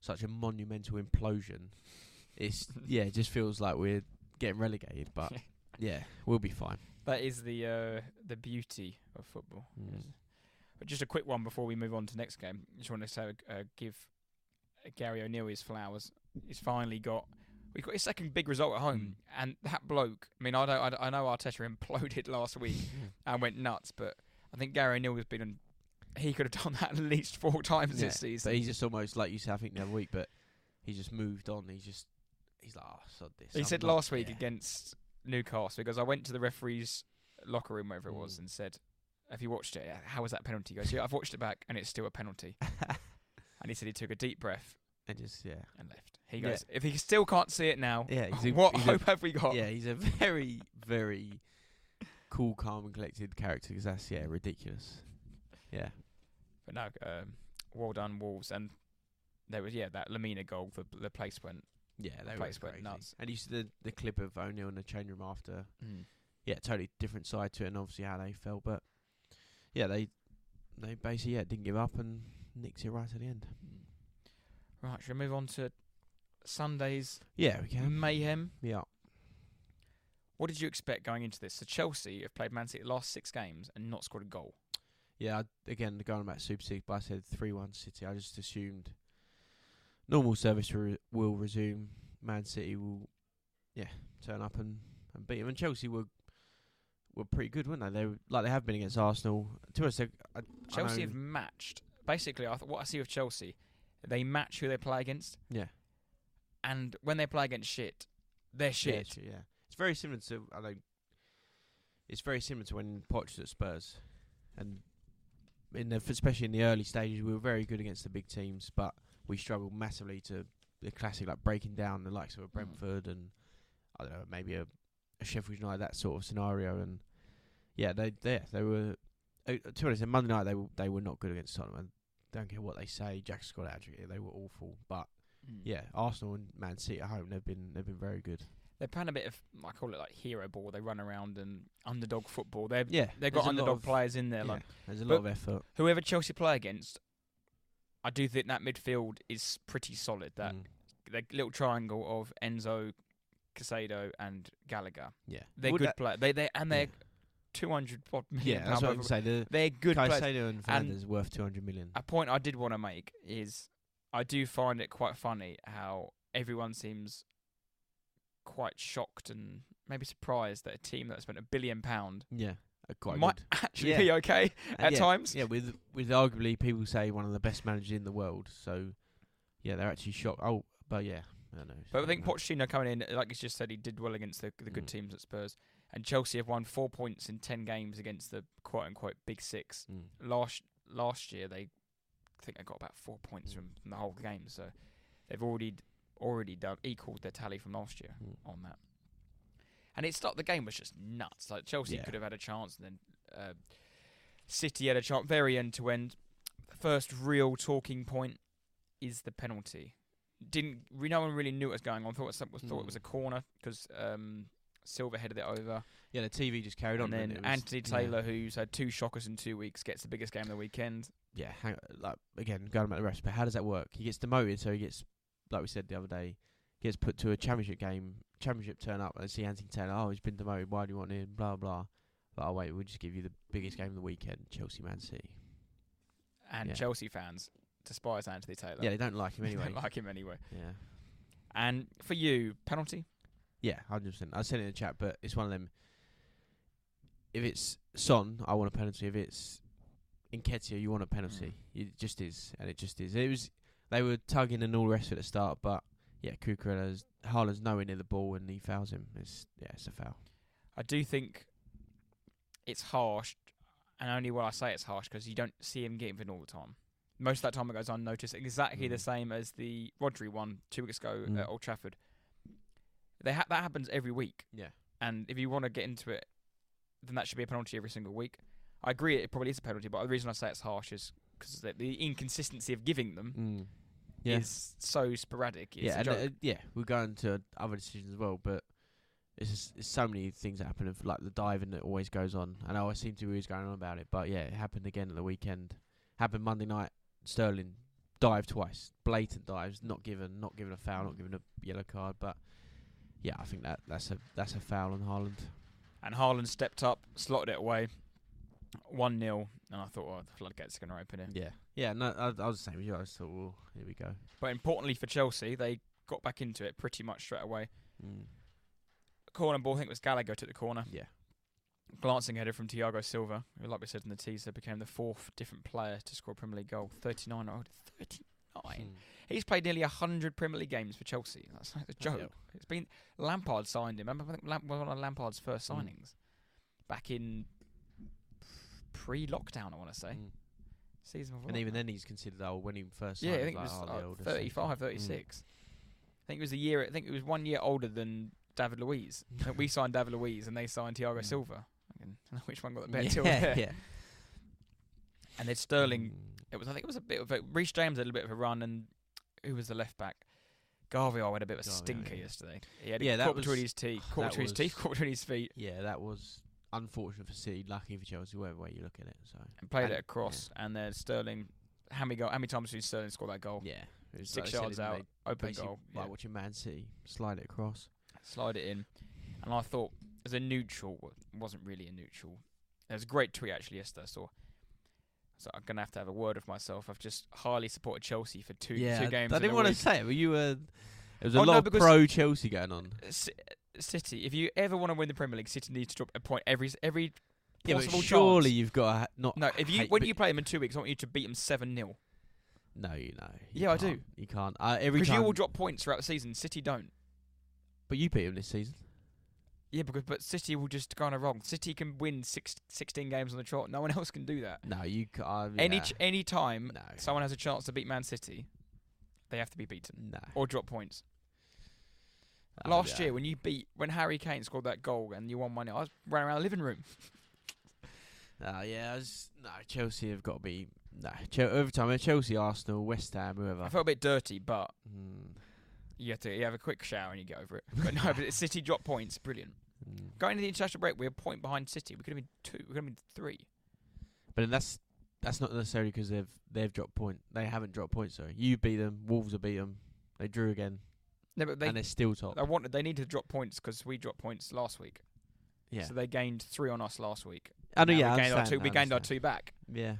such a monumental implosion, it's, yeah, it just feels like we're getting relegated. But yeah, we'll be fine. That is the uh, the beauty of football. Mm. But just a quick one before we move on to next game. Just want to say, uh, give uh, Gary O'Neill his flowers. He's finally got. We got his second big result at home, and that bloke. I mean, I don't. I, I know Arteta imploded last week and went nuts, but I think Gary O'Neill has been. He could have done that at least four times Yeah, this season. But he's just almost like you said, I think the other week, but he just moved on. He's just, he's like, oh, sod this. He I'm said not- last week yeah. against Newcastle because I went to the referee's locker room, wherever it was, Mm. and said, "Have you watched it? How was that penalty?" He goes, "Yeah, I've watched it back, and it's still a penalty." and he said he took a deep breath, and just yeah, and left. He Yeah. goes. If he still can't see it now, Yeah, he's a- what he's a- hope have we got? yeah. He's a very very cool, calm, and collected character. Because that's yeah, ridiculous. Yeah, But no, um, well done, Wolves. And there was yeah that Lemina goal. The the place went. yeah, The they place went nuts. And you see the the clip of O'Neill in the change room after. Mm. Yeah, totally different side to it, and obviously how they felt. But yeah, they they basically yeah didn't give up and nicked it right at the end. Right, shall we move on to Sunday's Yeah, we can. mayhem? Yeah. What did you expect going into this? So Chelsea have played Man City the last six games and not scored a goal. Yeah, I, again, going about Super Six, but I said 3 1 City. I just assumed normal service re- will resume. Man City will, yeah, turn up and, and beat them. And Chelsea were were pretty good, weren't they? They were, like they have been against Arsenal. To us, I, Chelsea know- have matched. Basically, I th- what I see with Chelsea, they match who they play against, yeah, and when they play against shit, they're yeah, shit. it's, yeah. It's very similar to I don't. It's very similar to when Poch at Spurs, and in the, especially in the early stages, we were very good against the big teams, but we struggled massively to the classic like breaking down the likes of a Brentford and I don't know maybe a, a Sheffield United that sort of scenario. And yeah, they they they were. Uh, to be honest, on Monday night they were, they were not good against Tottenham. I don't care what they say. Jack Scott Adrian, they were awful. But Mm. yeah, Arsenal and Man City at home they've been they've been very good. They're playing a bit of I call it like hero ball. They run around and underdog football. They've Yeah, they've got underdog of- players in there. Yeah, Like there's a lot of effort. whoever Chelsea play against, I do think that midfield is pretty solid. That Mm, the little triangle of Enzo, Caicedo, and Gallagher. yeah, They're Would good players. They they and they're Yeah. two hundred odd million Yeah, that's what I'm over- saying. The They're good players. Caicedo and Fernández worth 200 million. A point I did want to make is I do find it quite funny how everyone seems quite shocked and maybe surprised that a team that spent a billion pound Yeah, uh, quite might good. actually Yeah. be okay And at yeah, times. Yeah, with with arguably people say one of the best managers in the world. So yeah, they're actually shocked. Oh, but yeah, I don't know. But I think. Pochettino coming in, like you just said, he did well against the the good Mm. teams at Spurs. And Chelsea have won four points in ten games against the quote unquote big six. Mm. Last last year they I think they got about four points from, from the whole game, so they've already already done equaled their tally from last year Mm. on that. And it's not the game was just nuts. Like Chelsea Yeah. could have had a chance, and then uh, City had a chance, very end to end. First real talking point is the penalty. Didn't we? No one really knew what was going on. Thought it was, thought it was a Mm. corner because um, Silva headed it over, Yeah, the TV just carried on. and then it? It was- Anthony yeah. Taylor, who's had two shockers in two weeks, gets the biggest game of the weekend. yeah, hang, like again, going about the rest, but how does that work? He gets demoted, so he gets, like we said the other day, gets put to a championship game, championship turn up, and see Anthony Taylor. Oh, he's been demoted. Why do you want him? Blah blah. But oh wait, we'll just give you the biggest game of the weekend, Chelsea Man City. And Yeah. Chelsea fans despise Anthony Taylor. Yeah, they don't like him anyway. They don't like him anyway. yeah, And for you, penalty? yeah, hundred percent. I said it in the chat, but it's one of them. If it's Son, I want a penalty. If it's Nketiah, you want a penalty. Mm. It just is, and it just is. It was they were tugging and all the rest of it at the start, but yeah, Cucurella's Haaland's nowhere near the ball and he fouls him. It's yeah, it's a foul. I do think it's harsh, and only when I say it's harsh because you don't see him getting it all the time. Most of that time it goes unnoticed, exactly the Mm. same as the Rodri one two weeks ago Mm. at Old Trafford. They ha- that happens every week, Yeah, and if you want to get into it, then that should be a penalty every single week. I agree, it probably is a penalty, but the reason I say it's harsh is because the, the inconsistency of giving them mm. Yeah, is so sporadic. It's yeah, and uh, yeah. We're going to other decisions as well, but it's just, it's so many things that happen. Of like the diving that always goes on, and I always seem to be always going on about it. But yeah, it happened again at the weekend. Happened Monday night. Sterling dived twice, blatant dives, not given, not given a foul, not given a yellow card. But yeah, I think that that's a that's a foul on Haaland. And Haaland stepped up, slotted it away, 1 0. And I thought, oh, the floodgates are going to open here. Yeah, yeah. No, I, I was the same as you. I just thought, well, here we go. But importantly for Chelsea, they got back into it pretty much straight away. Mm. Corner ball, I think it was Gallagher took the corner. Yeah, Glancing header from Thiago Silva, who, like we said in the teaser, became the fourth different player to score a Premier League goal. 39 old. 39. Mm. He's played nearly 100 Premier League games for Chelsea. That's like a joke. It's been. Lampard signed him. Remember, I think Lamp one of Lampard's first Mm. signings back in pre lockdown, I want to say. Mm. Season before. And even then, he's considered old when he first. yeah, I think it was oh, like 35, 36. I think it was a year. I think it was one year older than David Luiz. We signed David Luiz, and they signed Thiago Mm. Silva. I don't know which one got the better yeah, till there. yeah. And then Sterling. Mm. It was. I think it was a bit of a. Reece James had a little bit of a run, and who was the left back? Garvey I had a bit of a Garvey, stinker yeah. yesterday. He had Yeah, a that caught was- between his teeth, caught between his teeth, caught between his feet, Yeah, that was unfortunate for City, lucky for Chelsea, whatever way you look at it. So and played And- it across. And then Sterling. How many goal? How many times did Sterling score that goal? yeah, Six like yards out, open goal. Like yeah. watching Man City slide it across. slide it in. And I thought, as a neutral, it wasn't really a neutral. There was a great tweet actually yesterday. I saw. So I'm gonna have to have a word with myself. I've just highly supported Chelsea for two yeah, two games. I didn't want to say it, but you were. There was a Oh, no, lot of pro Chelsea going on. City. If you ever want to win the Premier League, City needs to drop a point every every Yeah, but surely chance. you've got to ha- not. No, if you hate- when you play them in two weeks, I want you to beat them seven 0 No, you know. you Yeah, I do. You can't. Uh, every because you will drop points throughout the season. City don't. But you beat them this season. Yeah, because but City will just go on a wrong. City can win six, 16 games on the trot. No one else can do that. No, you can't. Any yeah. ch- any time no. someone has a chance to beat Man City, they have to be beaten No. or drop points. Oh, Last yeah. year, when you beat when Harry Kane scored that goal and you won one, I was running around the living room. Uh, yeah, I was, no, Chelsea have got to be. No, Chel- every time uh, Chelsea, Arsenal, West Ham, whoever. I felt a bit dirty, but Mm, you have to you have a quick shower and you get over it. But no, but City drop points, brilliant. mm. Going into the international break, we're a point behind City. We could have been two. We could have been three. But then that's that's not necessarily because they've they've dropped point. They haven't dropped points. Sorry, you beat them. Wolves have beat them. They drew again, No, but they and they're still top. I wanted they need to drop points because we dropped points last week. yeah, So they gained three on us last week. I know. Yeah, we I gained our two. We gained our two back. Yeah,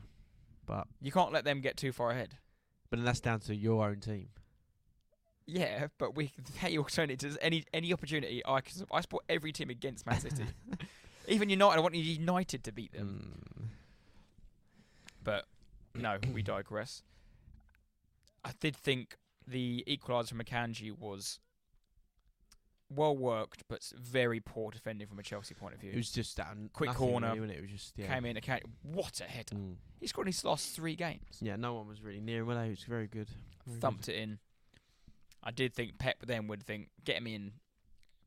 but You can't let them get too far ahead. but then that's down to your own team. Yeah, but we hey alternatives any any opportunity I can I support every team against Man City. Even United, I want United to beat them. Mm. But no, we digress. I did think the equaliser from Akanji was well worked, but very poor defending from a Chelsea point of view. It was just down Quick corner, really, it? It was just yeah. Came in, Akanji, what a header! Mm. He scored in his last three games. Yeah, no one was really near him. Well, it was very good. Very good. thumped it in. I did think Pep then would think, get him in.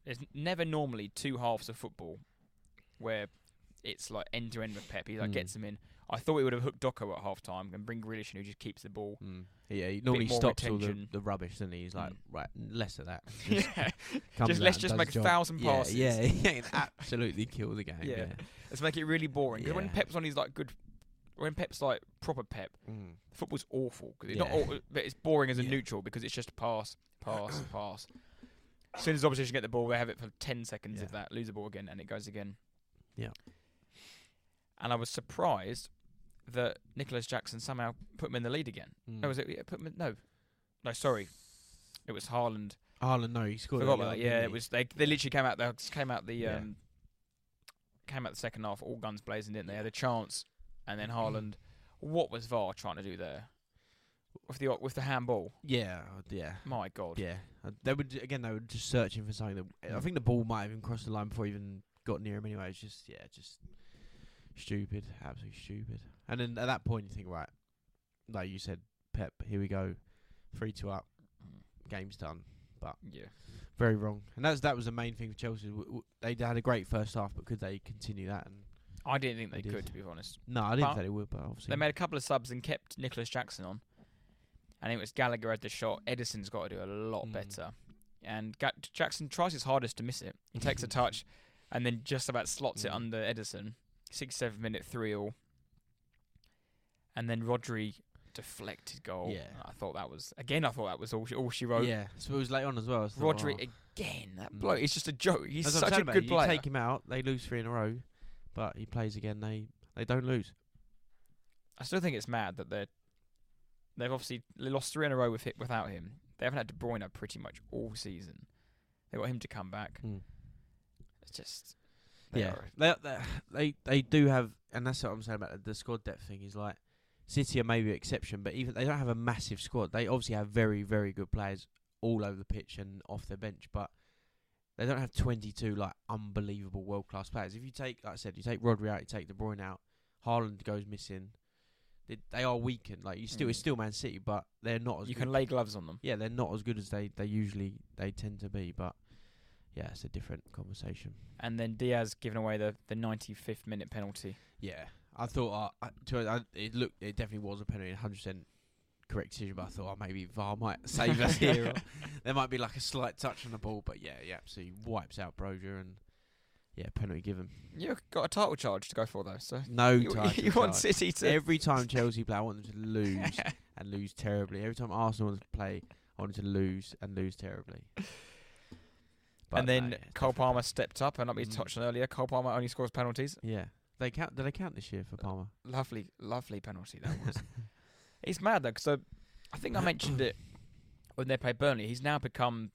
There's never normally two halves of football where it's like end to end with Pep. He like Mm. gets him in. I thought he would have hooked Doku at half time and bring Grealish in who just keeps the ball. Mm. Yeah, he normally more stops all the, retention. the rubbish, doesn't he? He's like, Mm. right, less of that. Just yeah, comes just out let's and just does make a job. thousand yeah, passes. Yeah, yeah, absolutely kill the game. Yeah. Yeah. Let's make it really boring. 'Cause when Yeah. Pep's on his like good, when Pep's like proper Pep, Mm. football's awful because it's not, Yeah. all, but it's boring as a Yeah. neutral because it's just pass, pass, pass. As soon as the opposition get the ball, they have it for ten seconds. Yeah. that lose the ball again, and it goes again. Yeah. And I was surprised that Nicholas Jackson somehow put him in the lead again. Mm. No, was it? Put him in, no, no. Sorry, it was Haaland. Haaland, no, he scored. Forgot about that. Yeah, it was. They they literally came out. They came out the Yeah. um, came out the second half, all guns blazing, didn't they? Had a chance, and then Haaland. What was VAR trying to do there? With the with the handball. Yeah, uh, yeah, My God. yeah. Uh, They were j- again. They were just searching for something that I Mm. think the ball might have even crossed the line before he even got near him. Anyway, it's just yeah, just stupid, absolutely stupid. And then at that point, you think, right, like you said, Pep, here we go, three two up, game's done. But yeah. Very wrong, and that's that was the main thing for Chelsea. W- w- They had a great first half, but could they continue that? And I didn't think they, They could, to be honest. no, I didn't But say they would, but obviously They made a couple of subs and kept Nicholas Jackson on. And it was Gallagher had the shot. Ederson's got to do a lot Mm. better. And Ga- Jackson tries his hardest to miss it. He takes a touch and then just about slots it Mm. under Ederson. Six, seven minute three all. And then Rodri deflected goal. Yeah. I thought that was, again, I thought that was all she, all she wrote. yeah, so it was late on as well. Thought, Rodri oh. again. That Mm. bloke, he's just a joke. He's That's such a good player. You take him out, they lose three in a row, but he plays again. They they don't lose. I still think it's mad that they're they've obviously lost three in a row with it without him. They haven't had De Bruyne pretty much all season. They got him to come back. It's just they yeah, they, they they they do have, and that's what I'm saying about the, squad depth thing. Is like City are maybe an exception, but even they don't have a massive squad. They obviously have very very good players all over the pitch and off their bench, but they don't have 22 like unbelievable world class players. If you take, like I said, you take Rodri out, you take De Bruyne out, Haaland goes missing. they, they are weakened. Like you still, it's Mm. still Man City, but they're not as You good. can lay gloves on them. yeah, they're not as good as they they usually they tend to be. But yeah, it's a different conversation. And then Dias giving away the, the 95th minute penalty. Yeah, I thought uh, I, to, I, it looked it definitely was a penalty, hundred percent correct decision. But I thought oh, maybe VAR might save us here. There might be like a slight touch on the ball, but yeah, he absolutely wipes out Broja and yeah, penalty given. You've got a title charge to go for, though, so. No You, title you want. City to. Every time Chelsea play, I want them to lose and lose terribly. Every time Arsenal play, I want them to lose and lose terribly. But and then no, Cole. Palmer stepped up, and like we Mm. touched on earlier, Cole Palmer only scores penalties. Yeah, they count. Did they count this year for Palmer? Lovely, lovely penalty that was. it's mad though, because I think I mentioned it when they played Burnley. He's now become.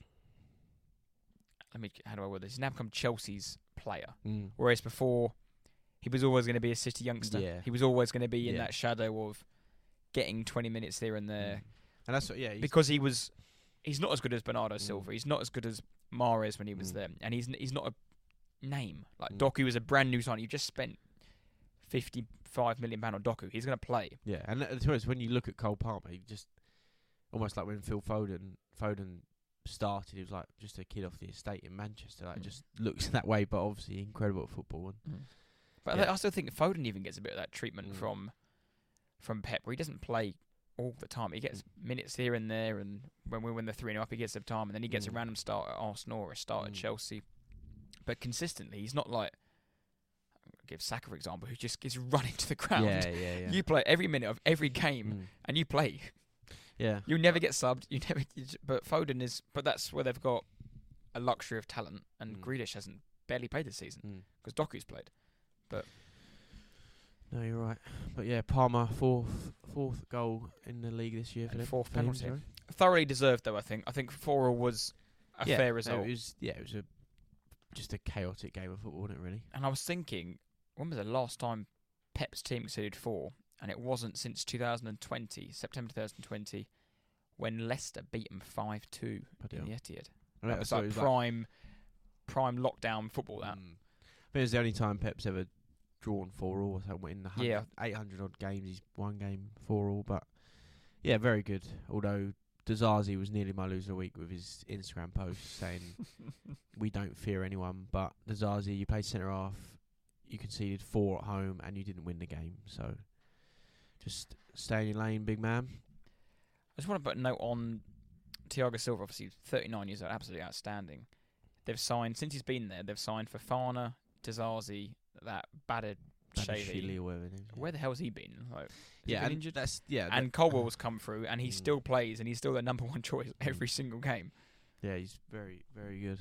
Let me. How do I word this? He's now become Chelsea's player, Mm. whereas before he was always going to be a City youngster. Yeah. He was always going to be in Yeah. that shadow of getting 20 minutes here and there Mm. And that's what. Yeah, because he was. He's not as good as Bernardo Mm. Silva. He's not as good as Mahrez when he was Mm. there, and he's he's not a name like Mm. Doku was a brand new sign. You just spent 55 million pound on Doku. He's going to play. yeah, and uh, to be honest, when you look at Cole Palmer, he just almost like when Phil Foden Foden started, he was like just a kid off the estate in Manchester. Like Mm. just looks that way, but obviously incredible at football. And But Yeah. I still think Foden even gets a bit of that treatment Mm. from from Pep, where he doesn't play all the time. He gets Mm. minutes here and there, and when we win the three and up, he gets some time, and then he gets a Mm. random start at Arsenal or a start at Mm. Chelsea. But consistently, he's not like give Saka for example, who just gets run into the ground. yeah, yeah, yeah. You play every minute of every game, Mm. and you play. Yeah, You never get subbed. You never. you j- But Foden is. But that's where they've got a luxury of talent, and Mm. Grealish hasn't barely played this season Mm. because Doku's played. No, you're right. But yeah, Palmer fourth fourth goal in the league this year for And them. fourth penalty. sorry. Thoroughly deserved, though. I think. I think four all was a yeah, fair no, result. it was yeah, it was a just a chaotic game of football, wasn't it? Really. and I was thinking, when was the last time Pep's team conceded four? And it wasn't since 2020, September 2020, when Leicester beat them 5 2 Bloody in the. Etihad. I That was like was prime, prime lockdown football. That Mm. I think it was the only time Pep's ever drawn four all or something in the hundred, Yeah. 800 odd games. He's one game four all, but yeah, very good. Although Disasi was nearly my loser of the week with his Instagram post saying we don't fear anyone, but Disasi, you played centre half, you conceded four at home, and you didn't win the game. So just stay in your lane, big man. I just want to put a note on Thiago Silva, obviously 39 years old, absolutely outstanding. They've signed, since he's been there, they've signed for Fana, Disasi, that battered Shiley Shady. whatever. his name is. Where the hell's he been? Like, has he yeah, been and injured? that's yeah, that- and Colwill's come through, and he Mm. still plays, and he's still the number one choice every single game. yeah, he's very very good.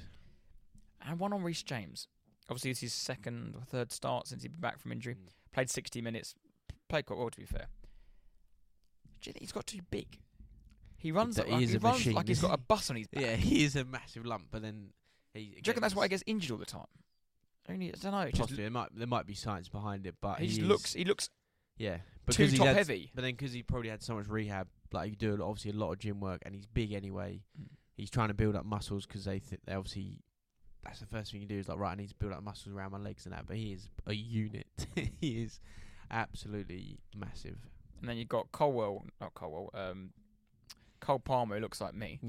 And one on Reece James. Obviously, it's his second or third start since he's been back from injury. Mm. Played 60 minutes. Played quite well, to be fair. Do you think he's got too big? He runs, d- like, he, he runs machine, like he's got a bus on his back. Yeah, he is a massive lump, but then he. Do you reckon that's why he gets injured all the time? Only, I don't know. It just, Possibly, there might there might be science behind it, but he just is- looks. He looks yeah too because he's top had, heavy. But then because he probably had so much rehab, like he do a obviously a lot of gym work, and he's big anyway. Mm. He's trying to build up muscles because they think they obviously that's the first thing you do is like right, I need to build up muscles around my legs and that. But he is a unit. he is absolutely massive. And then you've got Colwill, not Colwill, um, Cole Palmer, looks like me.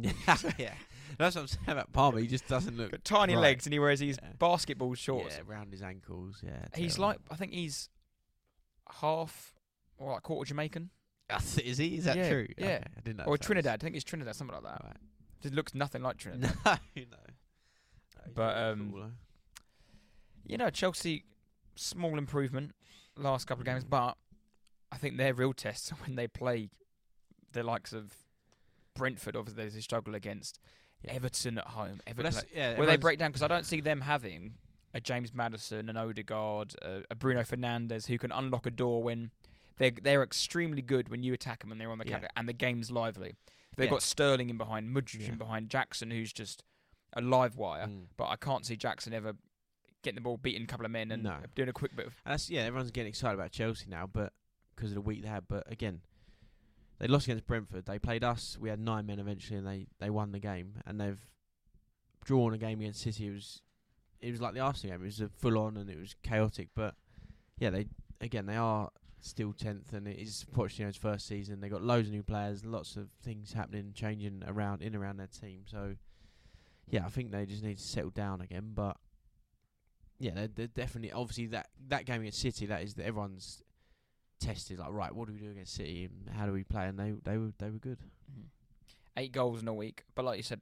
yeah, that's what I'm saying about Palmer. He just doesn't look Got tiny right. legs, and he wears these Yeah. basketball shorts. Yeah, round his ankles. Yeah, He's terrible. like, I think he's half or like quarter Jamaican is he? Is that Yeah, true? yeah. Okay, I didn't know. or that was- Trinidad. I think it's Trinidad, something like that. Right. Just looks nothing like Trinidad. no. no he's But, um. You know, Chelsea, small improvement last couple of games, but I think their real tests are when they play the likes of Brentford. Obviously, they struggle against Yeah. Everton at home. Everton, that's, yeah, where they break down because I don't see them having a James Maddison, an Odegaard, a, a Bruno Fernandes who can unlock a door when they're they're extremely good when you attack them and they're on the Yeah. counter and the game's lively. They've Yeah. got Sterling in behind, Mudryk Yeah. in behind, Jackson who's just a live wire. Mm. But I can't see Jackson ever getting the ball, beating a couple of men, and No. doing a quick bit of. And that's yeah, everyone's getting excited about Chelsea now, but because of the week they had. But again, they lost against Brentford. They played us. We had nine men eventually, and they they won the game. And they've drawn a game against City. It was it was like the Arsenal game. It was full on and it was chaotic. But yeah, they again they are still tenth, and it is Pochettino's first season. They got loads of new players, lots of things happening, changing around in around their team. So, yeah, I think they just need to settle down again. But yeah, they're, they're definitely obviously that that game against City. That is that everyone's tested. Like, right, what do we do against City? And how do we play? And they they were they were good. Mhm. Eight goals in a week, but like you said,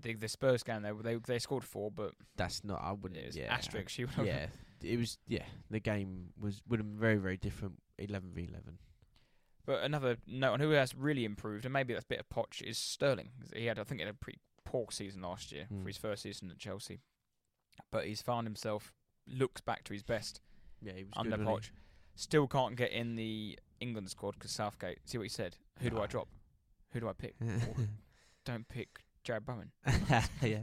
the the Spurs game they they they scored four, but That's not. I wouldn't. it was yeah, asterisk. You yeah, it was. Yeah, the game was would have been very very different. Eleven v eleven. But another note on who has really improved, and maybe that's a bit of potch, is Sterling. He had, I think, he had a pretty poor season last year Mm. for his first season at Chelsea, but he's found himself looks back to his best Yeah, he was under good, Poch. Still can't get in the England squad because Southgate. See what he said? Who do I drop? Who do I pick? Don't pick Jarrod Bowen. yeah.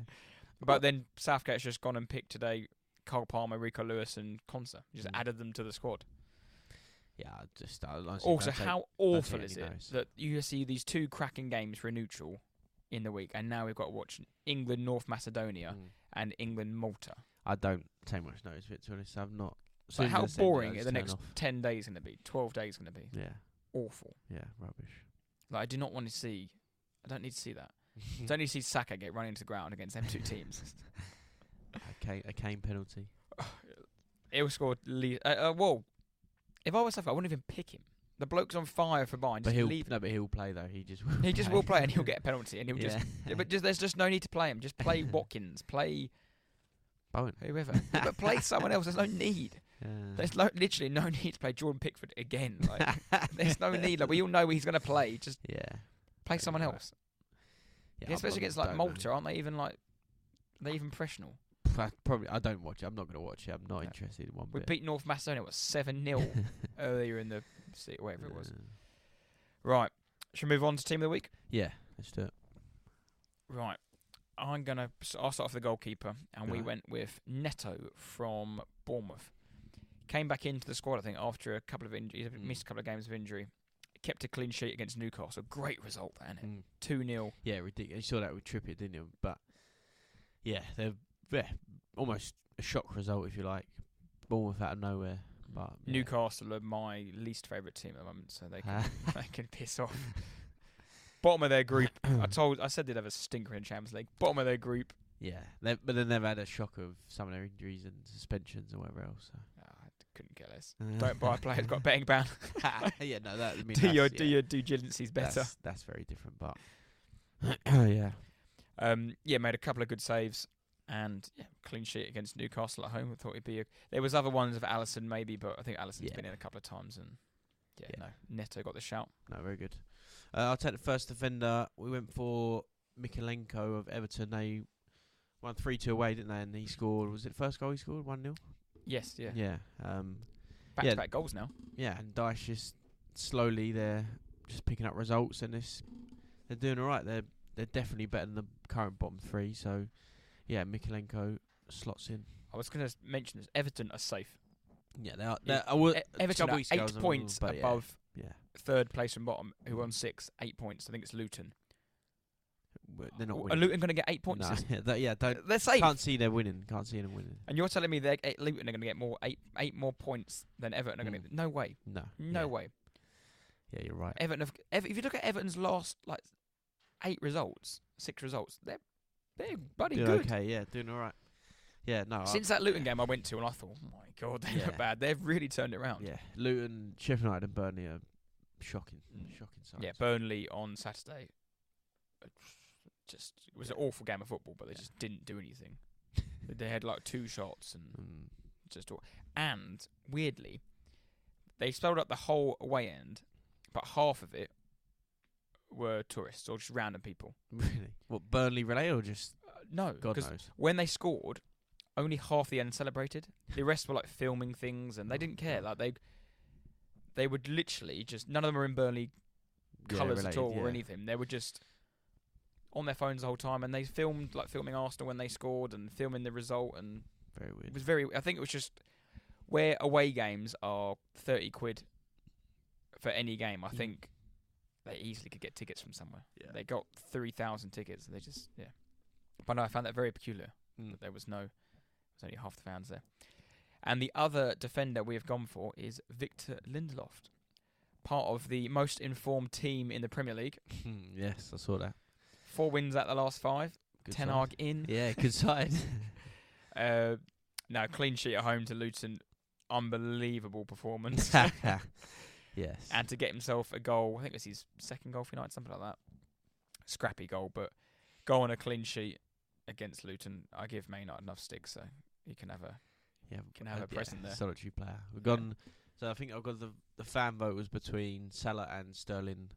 But then Southgate's just gone and picked today Cole Palmer, Rico Lewis, and Konsa. Just Mm. added them to the squad. Yeah, I just I honestly Also, take- how awful is it notice. that you see these two cracking games for a neutral in the week, and now we've got to watch England North Macedonia Mm. and England Malta. I don't take much notice of it. To be honest, I've not. But how they send it, I boring are the next off. ten days going to be? Twelve days going to be Yeah, awful. yeah, rubbish. Like I do not want to see. I don't need to see that. I don't need to see Saka get run into the ground against them two teams. a, Kane, a penalty. He'll score. Le- uh, uh, well, if I was Saka, I wouldn't even pick him. The bloke's on fire for mine. But he'll leave. no, but he'll play though. He just He just will play and he'll get a penalty and he'll yeah. just. But just, there's just no need to play him. Just play Watkins. Play Bowen. whoever. Yeah, but play someone else. There's no need. There's no, literally no need to play Jordan Pickford again. Like, there's no need. Like we all know he's going to play. Just yeah. play someone right. else. yeah Yeah, especially against like don't know. Malta, aren't they even like? Are they even professional? I probably I don't watch it. I'm not going to watch it. I'm not No. interested in one We bit. beat North Macedonia what seven 0 earlier in the se- whatever it was. Uh, Right. Should we move on to team of the week? Yeah, let's do it. Right. I'm gonna. s- I'll start off the goalkeeper, and we went with Neto from Bournemouth. Came back into the squad, I think, after a couple of injuries. Mm. Missed a couple of games of injury. Kept a clean sheet against Newcastle. Great result, that innit? Mm. Two 0 Yeah, ridiculous. You saw that with Trippier, didn't you? But yeah, they're yeah, almost a shock result if you like. Bournemouth out of nowhere. But yeah. Newcastle are my least favourite team at the moment, so they can, they can piss off. Bottom of their group. I told, I said they'd have a stinker in Champions League. Bottom of their group. Yeah, they but then they've had a shock of some of their injuries and suspensions and whatever else. I couldn't care less. Don't buy a player who's got a betting ban. yeah, no, that I mean, do your that's- do your due diligences better. That's, that's very different, but yeah, Um, yeah, made a couple of good saves and yeah, clean sheet against Newcastle at home. I thought it'd be. A, there was other ones of Alisson maybe, but I think Alisson's Yeah. been in a couple of times and yeah, Yeah. no, Neto got the shout. no, very good. Uh, I'll take the first defender. We went for Mykolenko of Everton. They won three two away, didn't they? And he scored. Was it the first goal he scored? One 0 Yes, yeah, Yeah. Um, back yeah. to back goals now. yeah, and Dyche just slowly they're just picking up results, and this they're doing all right. They're they're definitely better than the current bottom three. So yeah, Mykolenko slots in. I was going to mention this. Everton are safe. Yeah, they are. They're- I will- E- Everton are weeks ago I eight points above Yeah, third place from bottom, who are on six, eight points. I think it's Luton. But they're not Are winning. Luton going to get eight points? That- yeah, don't, They're safe. can't see they're winning. Can't see them winning. And you're telling me that Luton are going to get more eight eight more points than Everton are going to? Mm. No way. No, No yeah. way. Yeah, you're right. Everton have, Ever, if you look at Everton's last like eight results, six results, they're they're bloody Doing good. okay, yeah, doing all right. Yeah, no, I- Since that Luton game I went to, and I thought, oh my god, they Yeah. look bad. They've really turned it around. yeah, Luton, Sheffield United, and Burnley are shocking, Mm. shocking sides. Yeah, Burnley on Saturday. Just it was an awful game of football, but they Yeah. just didn't do anything. they had like two shots and Mm. just aw- and weirdly, they spelled up the whole away end, but half of it were tourists or just random people. Really? What Burnley related or just Uh, no, God knows? when they scored, only half the end celebrated. The rest were like filming things, and they didn't care. Like they, they would literally just none of them were in Burnley Yeah, colours at related, all or anything. They were just on their phones the whole time, and they filmed like filming Arsenal when they scored and filming the result, and Very it was very. I think it was just where away games are thirty quid for any game. I Mm. think they easily could get tickets from somewhere. Yeah. They got three thousand tickets. They just yeah. But no, I found that very peculiar Mm. that there was no, there was only half the fans there. And the other defender we have gone for is Victor Lindelof, part of the most informed team in the Premier League. yes, I saw that. Four wins at the last five. Good Ten side. In. Yeah, good side. Uh, now clean sheet at home to Luton. Unbelievable performance. yes. and to get himself a goal. I think it was his second goal for United, something like that. Scrappy goal, but goal on a clean sheet against Luton. I give Maynard enough stick, so he can have a. yeah, can have a present there. Solitary player. We've Yeah. gone. So I think I've got the the fan vote was between Salah and Sterling.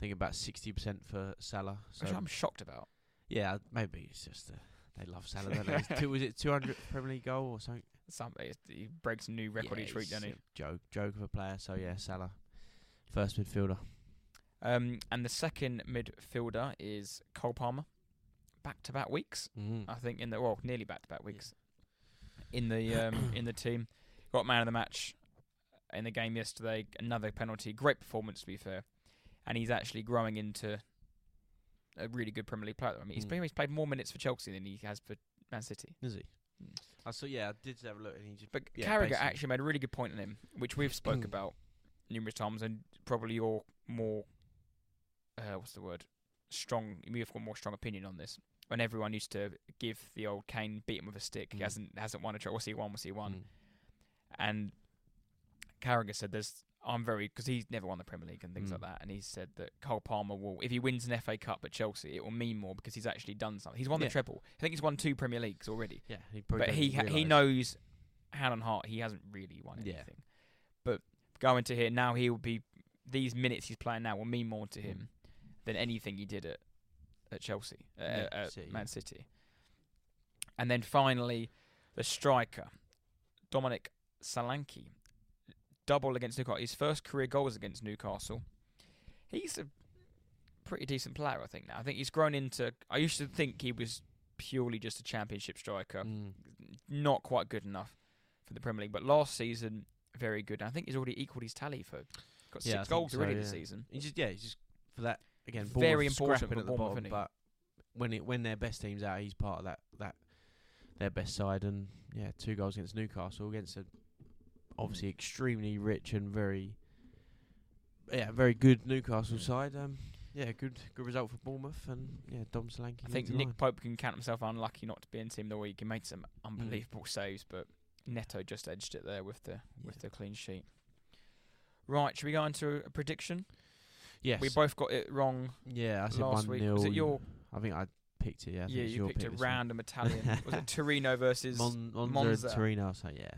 Think about sixty percent for Salah. So Which I'm shocked about. yeah, maybe it's just uh, they love Salah. Don't they? Two, was it two hundred Premier League goal or something? Something he breaks a new record Yeah, each week, doesn't he? Joke, joke of a player. So yeah, Salah, first midfielder. Um, and the second midfielder is Cole Palmer. Back to back weeks, Mm. I think. In the well, nearly back to back weeks. In the um, in the team, got man of the match in the game yesterday. Another penalty, great performance to be fair, and he's actually growing into a really good Premier League player. I mean, he's, Mm. played, he's played more minutes for Chelsea than he has for Man City. Is he? Mm. I saw. Yeah, I did have a look, and he just. But yeah, Carragher basically- actually made a really good point on him, which we've spoke about numerous times, and probably your more uh, what's the word? Strong. You've got more strong opinion on this. When everyone used to give the old Kane beat him with a stick, he Mm. hasn't hasn't won a trophy. What's he won? What's he won? Mm. And Carragher said, "There's I'm very because he's never won the Premier League and things like Mm. that." And he said that Cole Palmer will, if he wins an FA Cup at Chelsea, it will mean more because he's actually done something. He's won Yeah. the treble. I think he's won two Premier Leagues already Yeah, he probably but he ha- he knows hand on heart he hasn't really won anything. Yeah. But going to here now, he will be these minutes he's playing now will mean more to him than anything he did at at Chelsea, uh, Yeah, at City, Man. City. And then finally, the striker Dominic Solanke, double against Newcastle. His first career goal was against Newcastle. He's a pretty decent player, I think. Now I think he's grown into. I used to think he was purely just a Championship striker Mm. not quite good enough for the Premier League. But last season, very good. And I think he's already equaled his tally for got Yeah, six goals so, already this season. He's just yeah, he's just for that again. Very important at the bottom, but when it when their best teams out, he's part of that that their best side, and yeah, two goals against Newcastle against a obviously Mm. extremely rich and very yeah very good Newcastle side. Um, yeah, good good result for Bournemouth, and yeah, Dom Solanke. I think Nick line. Pope can count himself unlucky not to be in team the week. He made some unbelievable saves, but Neto just edged it there with the with the clean sheet. Right, should we go into a prediction? Yes, We both got it wrong yeah, I said last week. nil. Was it your? I think I picked it. Yeah, yeah, you picked pick a random Italian. was it Torino versus? Mon- Monza, Monza. Torino. So yeah,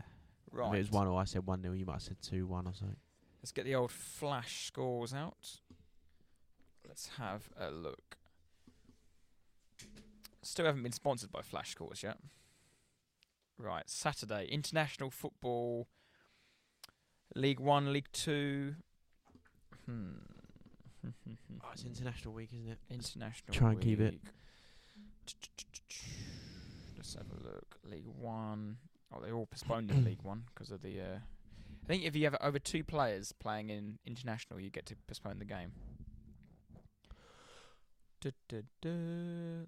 right. if it was one or I said one nil. You might have said two one or something. Let's get the old flash scores out. Let's have a look. Still haven't been sponsored by Flash Scores yet. Right, Saturday, international football, League One, League Two. Hmm. Oh, it's international week, isn't it? international. try and keep it. Let's have a look. League One. Oh, they all postponed in League One because of the. Uh, I think if you have over two players playing in international, you get to postpone the game. Du-du-du.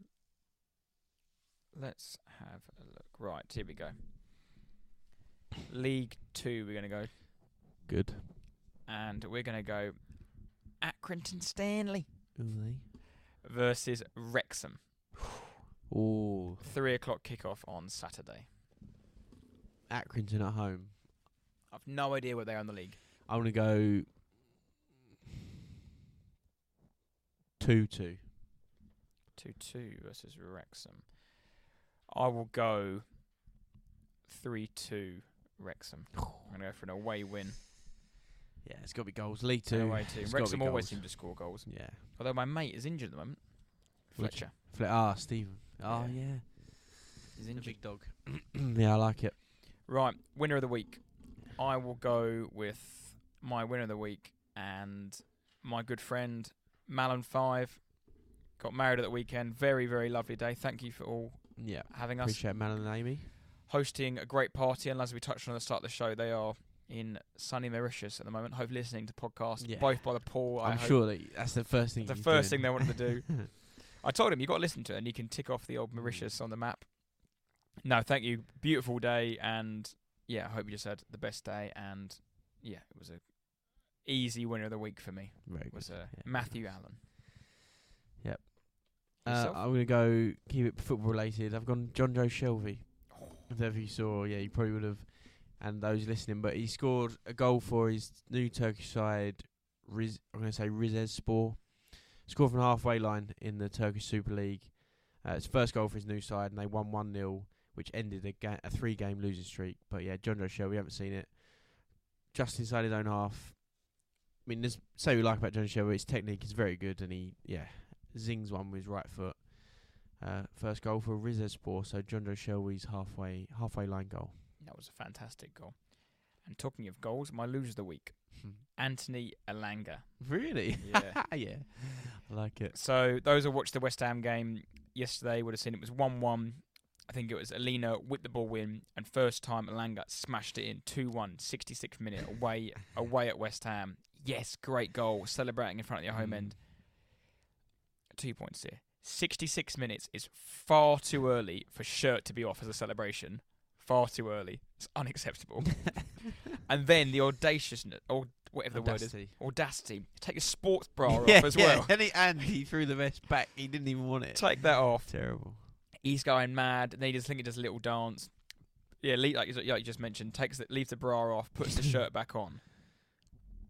Let's have a look. Right, here we go. League Two, we're going to go, Good. and we're going to go Accrington Stanley Ooh, versus Wrexham. Ooh, Three o'clock kickoff on Saturday. Accrington at home. I've no idea where they are in the league. I want to go two two. Two two versus Wrexham. I will go three two Wrexham. I'm gonna go for an away win. Yeah, it's got to be goals. An two. away team. It's gotta Wrexham be always goals. seem to score goals. Yeah. Although my mate is injured at the moment. Fletcher Fle- ah, Steven. Oh Yeah. yeah. is The injured. big dog. yeah, I like it. Right, winner of the week. I will go with my winner of the week and my good friend Malin Five. Got married at the weekend. Very, very lovely day. Thank you for all Yeah. having us. Appreciate Madeline and Amy. hosting a great party, and as we touched on at the start of the show, they are in sunny Mauritius at the moment. Hopefully, listening to podcasts, Yeah. both by the pool. I'm sure that that's the first thing. the first doing. thing they wanted to do. I told him you got to listen to it, and you can tick off the old Mauritius mm. on the map. No, thank you. Beautiful day, and yeah, I hope you just had the best day, and yeah, it was a easy winner of the week for me. Very Was good. uh, yeah. Matthew Allen. Uh, I'm gonna go keep it football related. I've gone Jonjo Shelvey. Oh. If ever you saw, yeah, you probably would have, and those listening. But he scored a goal for his new Turkish side. Riz, I'm going to say Rizespor. Scored from the halfway line in the Turkish Super League. Uh, it's first goal for his new side, and they won one 0 which ended a, ga- a three-game losing streak. But yeah, Jonjo Shelvey, we haven't seen it. Just inside his own half. I mean, there's say we like about John Shelvey, his technique is very good, and he yeah zings one with his right foot. Uh, first goal for Rizespor, so Jonjo Shelvey's halfway halfway line goal. That was a fantastic goal. And talking of goals, my loser of the week, Anthony Elanga. Really? Yeah. yeah. I like it. So those who watched the West Ham game yesterday would have seen it was one-one. I think it was Alina with the ball win, and first time Elanga smashed it in 2-1, 66th minute away away at West Ham. Yes, great goal, celebrating in front of your home Mm. end. Two points here. 66 minutes is far too early for shirt to be off as a celebration. Far too early. It's unacceptable. and then the audaciousness, or whatever the word is, Audacity. audacity. Take your sports bra yeah, off as yeah. well. And he, and he threw the vest back. He didn't even want it. Take that off. Terrible. He's going mad. Then he just think he does a little dance. Yeah, le- like, you- like you just mentioned, takes the, leaves the bra off, puts the shirt back on.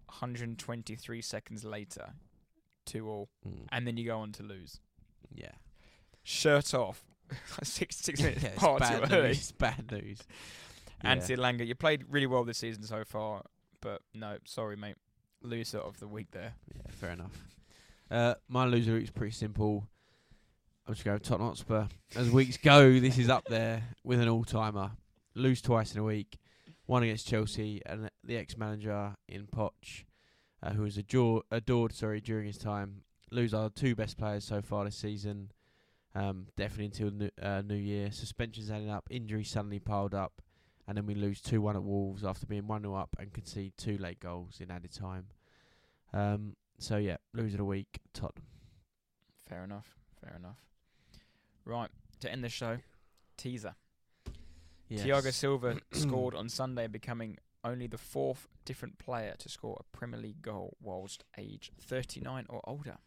123 seconds later, two all, Mm. and then you go on to lose. Yeah. Shirt off. six six minutes. yeah, far bad too early. news. Bad news. Yeah. Anthony Elanga, you played really well this season so far, but no, sorry, mate. Loser of the week there. Yeah, fair enough. Uh, my loser week's pretty simple. I'm just going Tottenham Hotspur. As weeks go, this is up there with an all-timer. Lose twice in a week. One against Chelsea and the ex-manager in Poch, uh, who was ador- adored sorry during his time. Lose our two best players so far this season. Um, definitely until new, uh, New Year. Suspensions adding up, injuries suddenly piled up, and then we lose 2 1 at Wolves after being 1 0 up and concede two late goals in added time. Um, so, yeah, loser of the week, Tottenham. Fair enough. Fair enough. Right, to end the show, teaser. Thiago Silva scored on Sunday, becoming only the fourth different player to score a Premier League goal whilst aged 39 or older.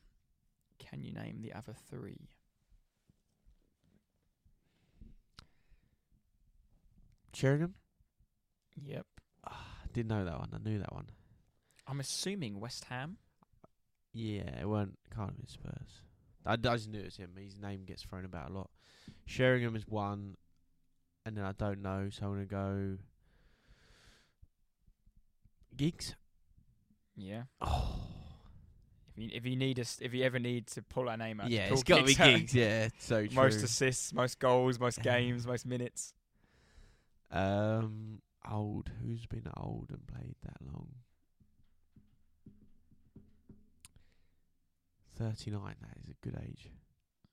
Can you name the other three? Sheringham? Yep. Ah, didn't know that one. I knew that one. I'm assuming West Ham. Yeah, it weren't can't have been Spurs. I, just knew it was him. His name gets thrown about a lot. Sheringham is one, and then I don't know, so I'm gonna go. Giggs. Yeah. Oh, If you if you need us, if you ever need to pull our name out, yeah, it's got to be. Giggs. Yeah, so true. Most assists, most goals, most games, most minutes. um, old. Who's been old and played that long? Thirty-nine. That is a good age.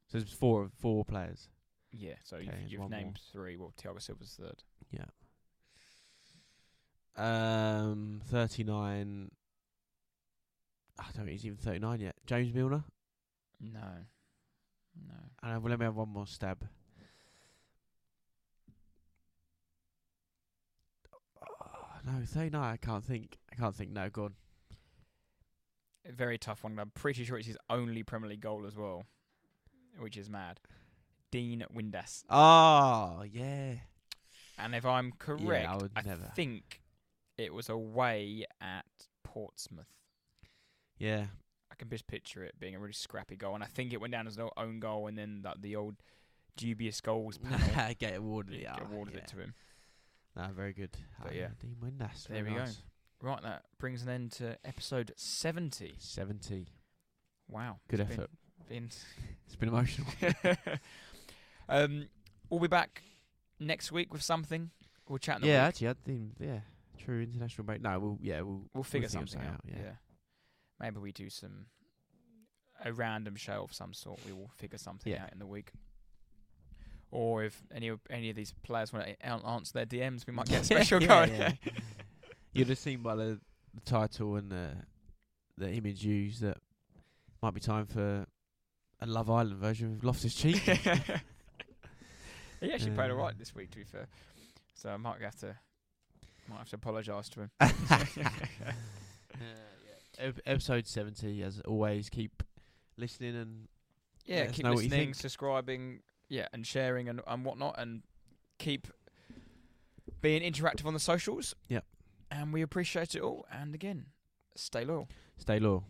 So there's four four players. Yeah. So Okay, you've, you've one named three. Well, Thiago Silva's third. Yeah. Um, 39. I don't think he's even 39 yet. James Milner. No. No. And well, let me have one more stab. Oh, no, 39. I can't think. I can't think. No, go on. Very tough one. I'm pretty sure it's his only Premier League goal as well, which is mad. Dean Windass. Oh, yeah. And if I'm correct, I would never. think it was away at Portsmouth. Yeah. I can just picture it being a really scrappy goal, and I think it went down as an own goal, and then that the old dubious goals panel Get awarded it. yeah, ah, awarded yeah. it to him. No, very good. But Ah, yeah. Dean Windass. There we go. Right, that brings an end to episode 70. 70. Wow, Good it's been- effort. Been It's been emotional. um, we'll be back next week with something. We'll chat. In the yeah, week. actually, I think yeah, true international break. No, we'll yeah, we'll we'll figure figure something out. out, Yeah. yeah. maybe we do some a random show of some sort. We will figure something Yeah. out in the week. Or if any of any of these players want to answer their DMs, we might get a special Yeah. yeah. You'd have seen by the, the title and the the image used that might be time for a Love Island version of Loftus Cheek. he actually played Uh, alright this week, to be fair. So I might have to Might have to apologise to him. Uh, yeah. Ep- episode 70, as always, keep listening and yeah, Let us keep know what you listening, think. subscribing, yeah, and sharing and, and whatnot, and keep being interactive on the socials. Yep. And we appreciate it all. And again, stay loyal. Stay loyal.